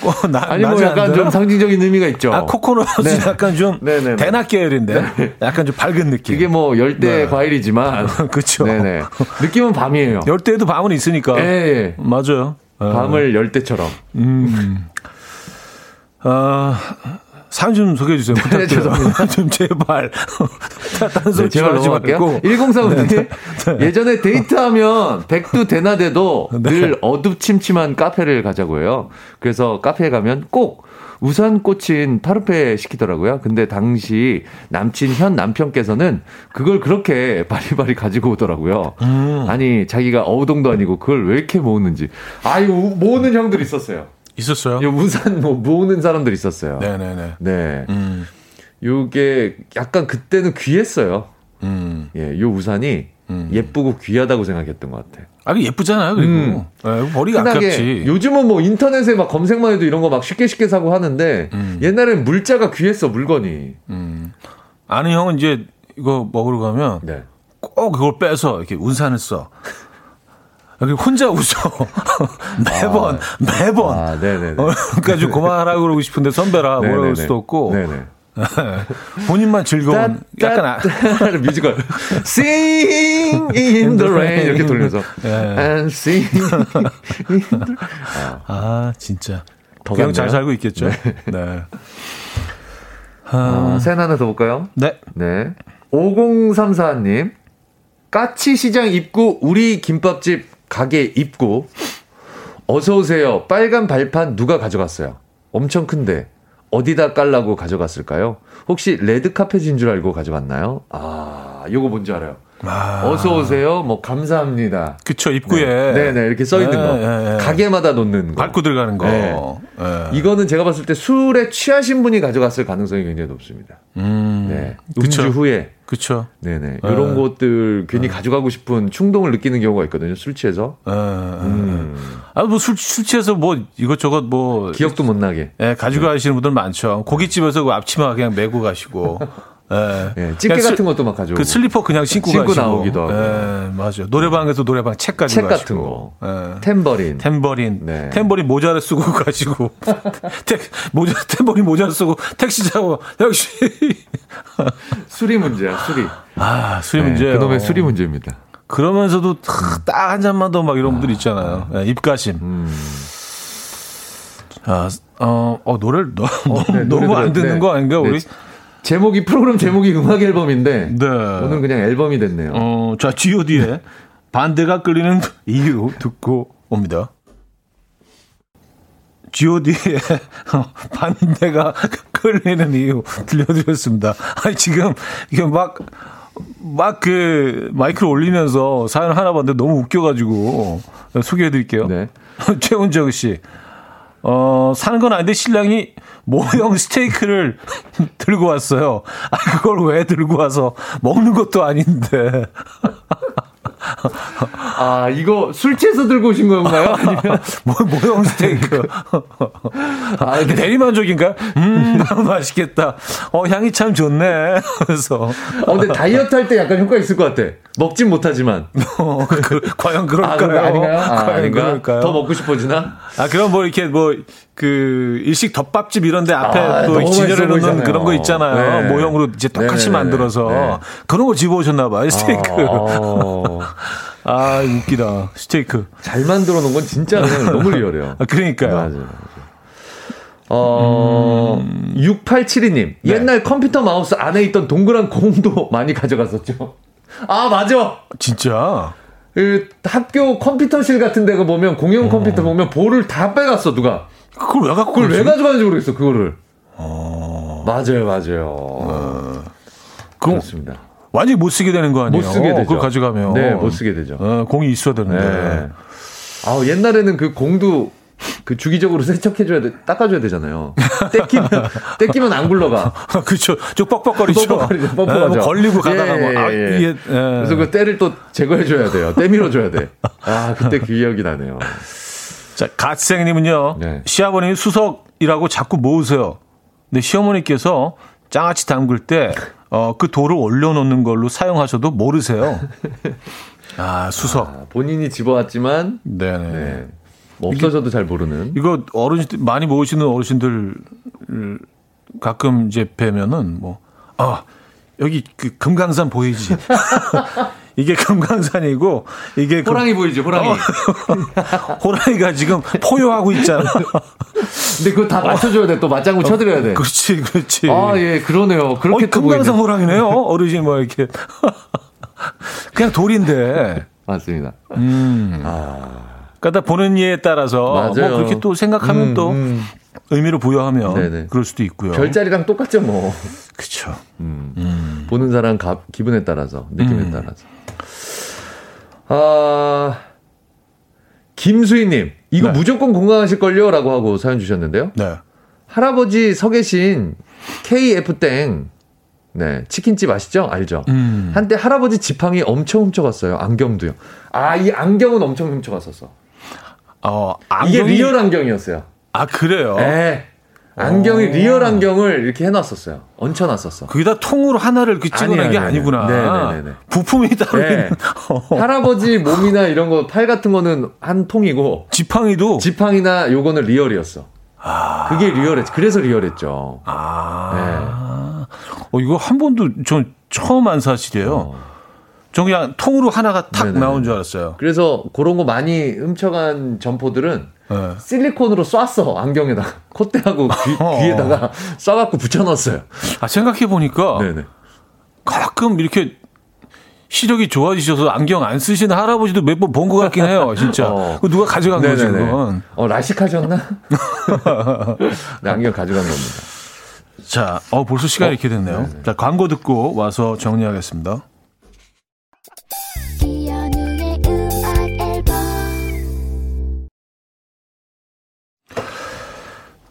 어, 나, 아니, 뭐 약간? 좀 상징적인 의미가 있죠. 아, 코코넛이 네. 약간 좀 네네네. 대낮 계열인데 약간 좀 밝은 느낌. 이게 뭐 열대 네. 과일이지만. 그쵸. 네네. 느낌은 밤이에요. 열대에도 밤은 있으니까. 예, 예. 맞아요. 어. 밤을 열대처럼. 아, 사연 좀 소개해 주세요. 부탁드려요. 죄송합니다. 좀 제발. 다른 소리 네, 하지 넘어갈게요. 말고. 1045님. 예전에 데이트하면 백두 대낮에도 네. 늘 어둡침침한 카페를 가자고 해요. 그래서 카페에 가면 꼭 우산 꽂힌 파르페 시키더라고요. 근데 당시 남친 현 남편께서는 그걸 그렇게 바리바리 가지고 오더라고요. 음. 아니, 자기가 어우동도 아니고 그걸 왜 이렇게 모으는지. 아, 이거 모으는 형들 있었어요. 있었어요? 이 우산 뭐 모으는 사람들 있었어요. 네네네. 네. 음, 요게 약간 그때는 귀했어요. 음. 예, 요 우산이 예쁘고 귀하다고 생각했던 것 같아. 아, 그 예쁘잖아요, 그리고. 음. 네, 머리가 흔하게 아깝지. 요즘은 뭐 인터넷에 막 검색만 해도 이런 거 막 쉽게 쉽게 사고 하는데 음. 옛날엔 물자가 귀했어 물건이. 아는 형은 이제 이거 먹으러 가면 네. 꼭 그걸 빼서 이렇게 운산을 써. 여기 혼자 웃어. 매번, 매번. 아, 네네네. 어, 그러니까 좀 그만하라고 그러고 싶은데 선배라 뭐라 그럴 네네네. 수도 없고 네네. 본인만 즐거운 약간 아, 따- 뮤지컬 Sing in the rain 이렇게 돌려서 예. and sing in the 아 진짜 더 그냥 잘. 살고 있겠죠. 네. 어, 사연 하나 더 볼까요? 네. 네. 5034님. 까치 시장 입구 우리 김밥집 가게 입구. 어서 오세요. 빨간 발판 누가 가져갔어요? 엄청 큰데 어디다 깔라고 가져갔을까요? 혹시 레드 카펫인 줄 알고 가져갔나요? 아, 요거 뭔지 알아요. 아, 어서 오세요. 뭐 감사합니다. 그쵸 입구에 네, 네, 이렇게 써 있는 예, 거. 예, 예. 가게마다 놓는 거. 밟고 들어가는 거. 네. 예. 이거는 제가 봤을 때 술에 취하신 분이 가져갔을 가능성이 굉장히 높습니다. 음, 네. 그쵸. 음주 후에 그쵸. 네네. 네. 이런 것들 괜히 가져가고 싶은 충동을 느끼는 경우가 있거든요. 술 취해서. 음. 아, 뭐 술, 술 취해서 뭐 이것저것 뭐. 기억도 못 나게. 예, 가지고 가시는 분들 많죠. 고깃집에서 그 앞치마 그냥 메고 가시고. 예. 예, 집게 그냥 같은 것도 막 가져오고. 그 슬리퍼 그냥 신고, 신고 가시고. 나오기도 하고. 예, 맞아요. 노래방에서 노래방 책 가지고 책 같은 거. 가시고. 예. 템버린. 템버린, 네. 템버린 모자를 쓰고 가지고 택, 모자 템버린 모자를 쓰고 택시 타고 역시 술이 문제야, 술이. 아 술이 네, 문제예요. 그놈의 술이 문제입니다. 그러면서도 딱 한 잔만 더 막 이런 분들 있잖아요. 예, 입가심. 음. 아, 어, 어 노래를 너, 네, 노래 너무 안 들어요. 듣는 네. 거 아닌가 우리? 네. 제목이, 프로그램 제목이 음악 앨범인데. 네. 오늘 그냥 앨범이 됐네요. 어, 자 G.O.D의 반대가 끌리는 이유 듣고 옵니다. G.O.D의 반대가 끌리는 이유 들려드렸습니다. 아니 지금 이게 막 막 그 마이크를 올리면서 사연 하나 봤는데 너무 웃겨가지고 소개해드릴게요. 네. 최훈정 씨. 어, 사는 건 아닌데 신랑이 모형 스테이크를 들고 왔어요. 아, 그걸 왜 들고 와서 먹는 것도 아닌데. 아, 이거 술 취해서 들고 오신 건가요? 아니면 뭐, 모형 스테이크. 아, 이게 대리만족인가? 음, 맛있겠다. 어, 향이 참 좋네. 그래서. 어, 근데 다이어트 할 때 약간 효과 있을 것 같아. 먹진 못하지만. 어, 그, 과연 그럴까요? 아, 아닌가요? 아, 과연 아닌가? 그럴까요? 더 먹고 싶어지나? 아, 그럼 뭐 이렇게 뭐, 그, 일식 덮밥집 이런 데 앞에 아, 또 진열해 놓는. 그런 거 있잖아요. 네. 모형으로 이제 똑같이 네네네. 만들어서. 네. 그런 거 집어오셨나 봐요, 스테이크. 어, 아, 웃기다. 스테이크. 잘 만들어 놓은 건 진짜 너무 리얼해요. 아, 그러니까요. 맞아요. 맞아요. 어, 6872님. 옛날 컴퓨터 마우스 안에 있던 동그란 공도 많이 가져갔었죠. 아, 맞아. 진짜. 그 학교 컴퓨터실 같은 데가 보면 공용 컴퓨터 보면 볼을 다 빼갔어, 누가. 그걸 왜 갖고 그걸 왜? 가져가는지 모르겠어, 그거를. 맞아요, 맞아요. 그거 그렇습니다. 완전히 못 쓰게 되는 거 아니에요? 못 쓰게 되죠. 그걸 가져가면. 네, 못 쓰게 되죠. 어, 공이 있어야 되는데. 네. 아, 옛날에는 그 공도 그 주기적으로 세척해줘야 돼, 닦아줘야 되잖아요. 떼끼면, 떼끼면 안 굴러가. 그렇죠. 저 뻑뻑거리죠. 뻑뻑거리죠, 뻑뻑하죠. 예, 뭐 걸리고 가다가 예, 뭐, 아, 예, 예. 이게, 예. 그래서 그 때를 또 제거해줘야 돼요. 때밀어줘야 돼. 아, 그때 그 기억이 나네요. 자, 갓생님은요. 네. 시아버님이 수석이라고 자꾸 모으세요. 근데 시어머니께서 장아찌 담글 때, 어, 그 돌을 올려놓는 걸로 사용하셔도 모르세요. 아, 수석. 아, 본인이 집어왔지만, 네네. 네. 뭐 없어져도 잘 모르는. 이거 어르신들, 많이 모으시는 어르신들 가끔 이제 뵈면은 뭐, 아, 여기 그 금강산 보이지? 이게 금강산이고, 이게 그 호랑이 보이죠, 호랑이. 호랑이가 지금 포효하고 있잖아. 근데 그거 다 맞춰줘야 돼. 또 맞장구 쳐드려야 돼. 그렇지, 그렇지. 아, 예, 그러네요. 그렇게 어, 또 금강산. 호랑이네요. 어르신 뭐 이렇게. 그냥 돌인데. 맞습니다. 음. 아, 그러니까 보는 이에 따라서 맞아요. 뭐 그렇게 또 생각하면 음, 또 음. 의미를 부여하면 네네. 그럴 수도 있고요. 별자리랑 똑같죠, 뭐. 그렇죠. 보는 사람 가, 기분에 따라서, 느낌에 음. 따라서. 아, 김수희님, 이거 네. 무조건 건강하실걸요? 라고 하고 사연 주셨는데요. 네. 할아버지 서 계신 KF땡, 네, 치킨집 아시죠? 알죠? 음. 한때 할아버지 지팡이 엄청 훔쳐갔어요. 안경도요. 아, 이 안경은 엄청 훔쳐갔었어. 어, 이게 안경이- real 안경이었어요. 아 그래요. 네. 안경이 어. real 안경을 이렇게 해놨었어요. 얹혀놨었어. 그게 다 통으로 하나를 그 찍어낸 게. 아니구나. 네네네네. 부품이 따로 네. 어. 할아버지 몸이나 이런 거 팔 같은 거는 한 통이고 지팡이도. 지팡이나 요거는 real이었어. 그게 리얼했. 그래서 리얼했죠. 아. 어, 이거 한 번도 전 처음 한 사실이에요. 전 그냥 통으로 하나가 탁 네네네. 나온 줄 알았어요. 그래서 그런 거 많이 훔쳐간 점포들은 네. 실리콘으로 쐈어 안경에다가 콧대하고 귀, 어. 귀에다가 쏴갖고 붙여놨어요. 아, 생각해 보니까 네네. 가끔 이렇게 시력이 좋아지셔서 안경 안 쓰시는 할아버지도 몇 번 본 것 같긴 해요, 진짜. 어. 누가 가져간 거지, 네네네. 그건. 어 라식하셨나? 네, 안경 가져간 겁니다. 자, 어, 벌써 시간이 어? 이렇게 됐네요. 네네. 자, 광고 듣고 와서 정리하겠습니다.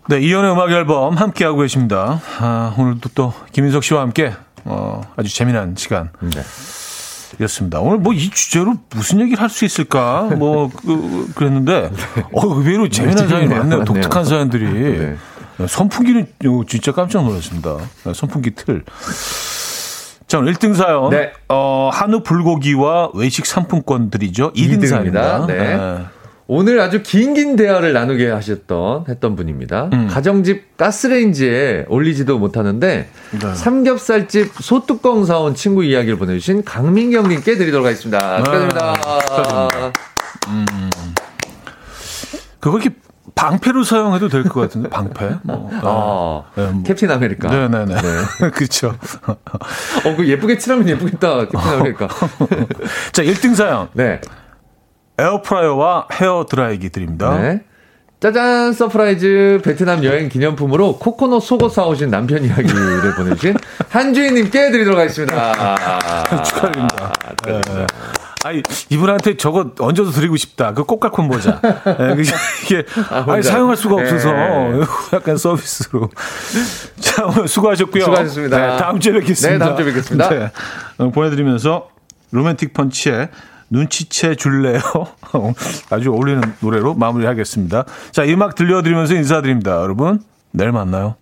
네, 이연의 음악 앨범 함께하고 계십니다. 아, 오늘도 또 김인석 씨와 함께 어, 아주 재미난 시간 네. 이었습니다. 오늘 뭐 이 주제로 무슨 얘기를 할 수 있을까? 뭐, 그, 그랬는데, 어, 의외로 재미난 사연이. 많네요. 독특한 사연들이. 네. 선풍기는 어, 진짜 깜짝 놀랐습니다. 네, 선풍기 틀. 자, 오늘 1등 사연. 네. 어, 한우 불고기와 외식 상품권들이죠. 2등 이등입니다. 사연입니다. 네. 오늘 아주 긴긴 대화를 나누게 하셨던 했던 분입니다. 음. 가정집 가스레인지에 올리지도 못하는데 네. 삼겹살집 솥뚜껑 사온 친구 이야기를 보내주신 강민경님께 드리도록 하겠습니다. 축하드립니다. 축하드립니다. 그거 이렇게 방패로 사용해도 될 것 같은데, 방패? 뭐. 아, 네, 뭐. 캡틴 아메리카. 네네네. 그렇죠. 어, 그 예쁘게 칠하면 예쁘겠다. 캡틴 아메리카. 자, 1등 사연. 네. 에어프라이어와 헤어 드라이기 드립니다. 네. 짜잔 surprise 베트남 여행 기념품으로 코코넛 속옷 사오신 남편 이야기를 보내주신 한주인님께 드리도록 하겠습니다. 축하드립니다. 네. 아니, 이분한테 저거 얹어서 드리고 싶다. 그 꼬깔콘 모자. 네, 그게- 이게, 아, 아니. 사용할 수가 없어서. 네. 약간 서비스로. 자, 오늘 수고하셨고요. 수고하셨습니다. 네, 다음 주에 뵙겠습니다. 네, 다음 주에 뵙겠습니다. 네, 어, 보내드리면서 로맨틱 펀치의 눈치채 줄래요? 아주 어울리는 노래로 마무리하겠습니다. 자, 이 음악 들려드리면서 인사드립니다. 여러분, 내일 만나요.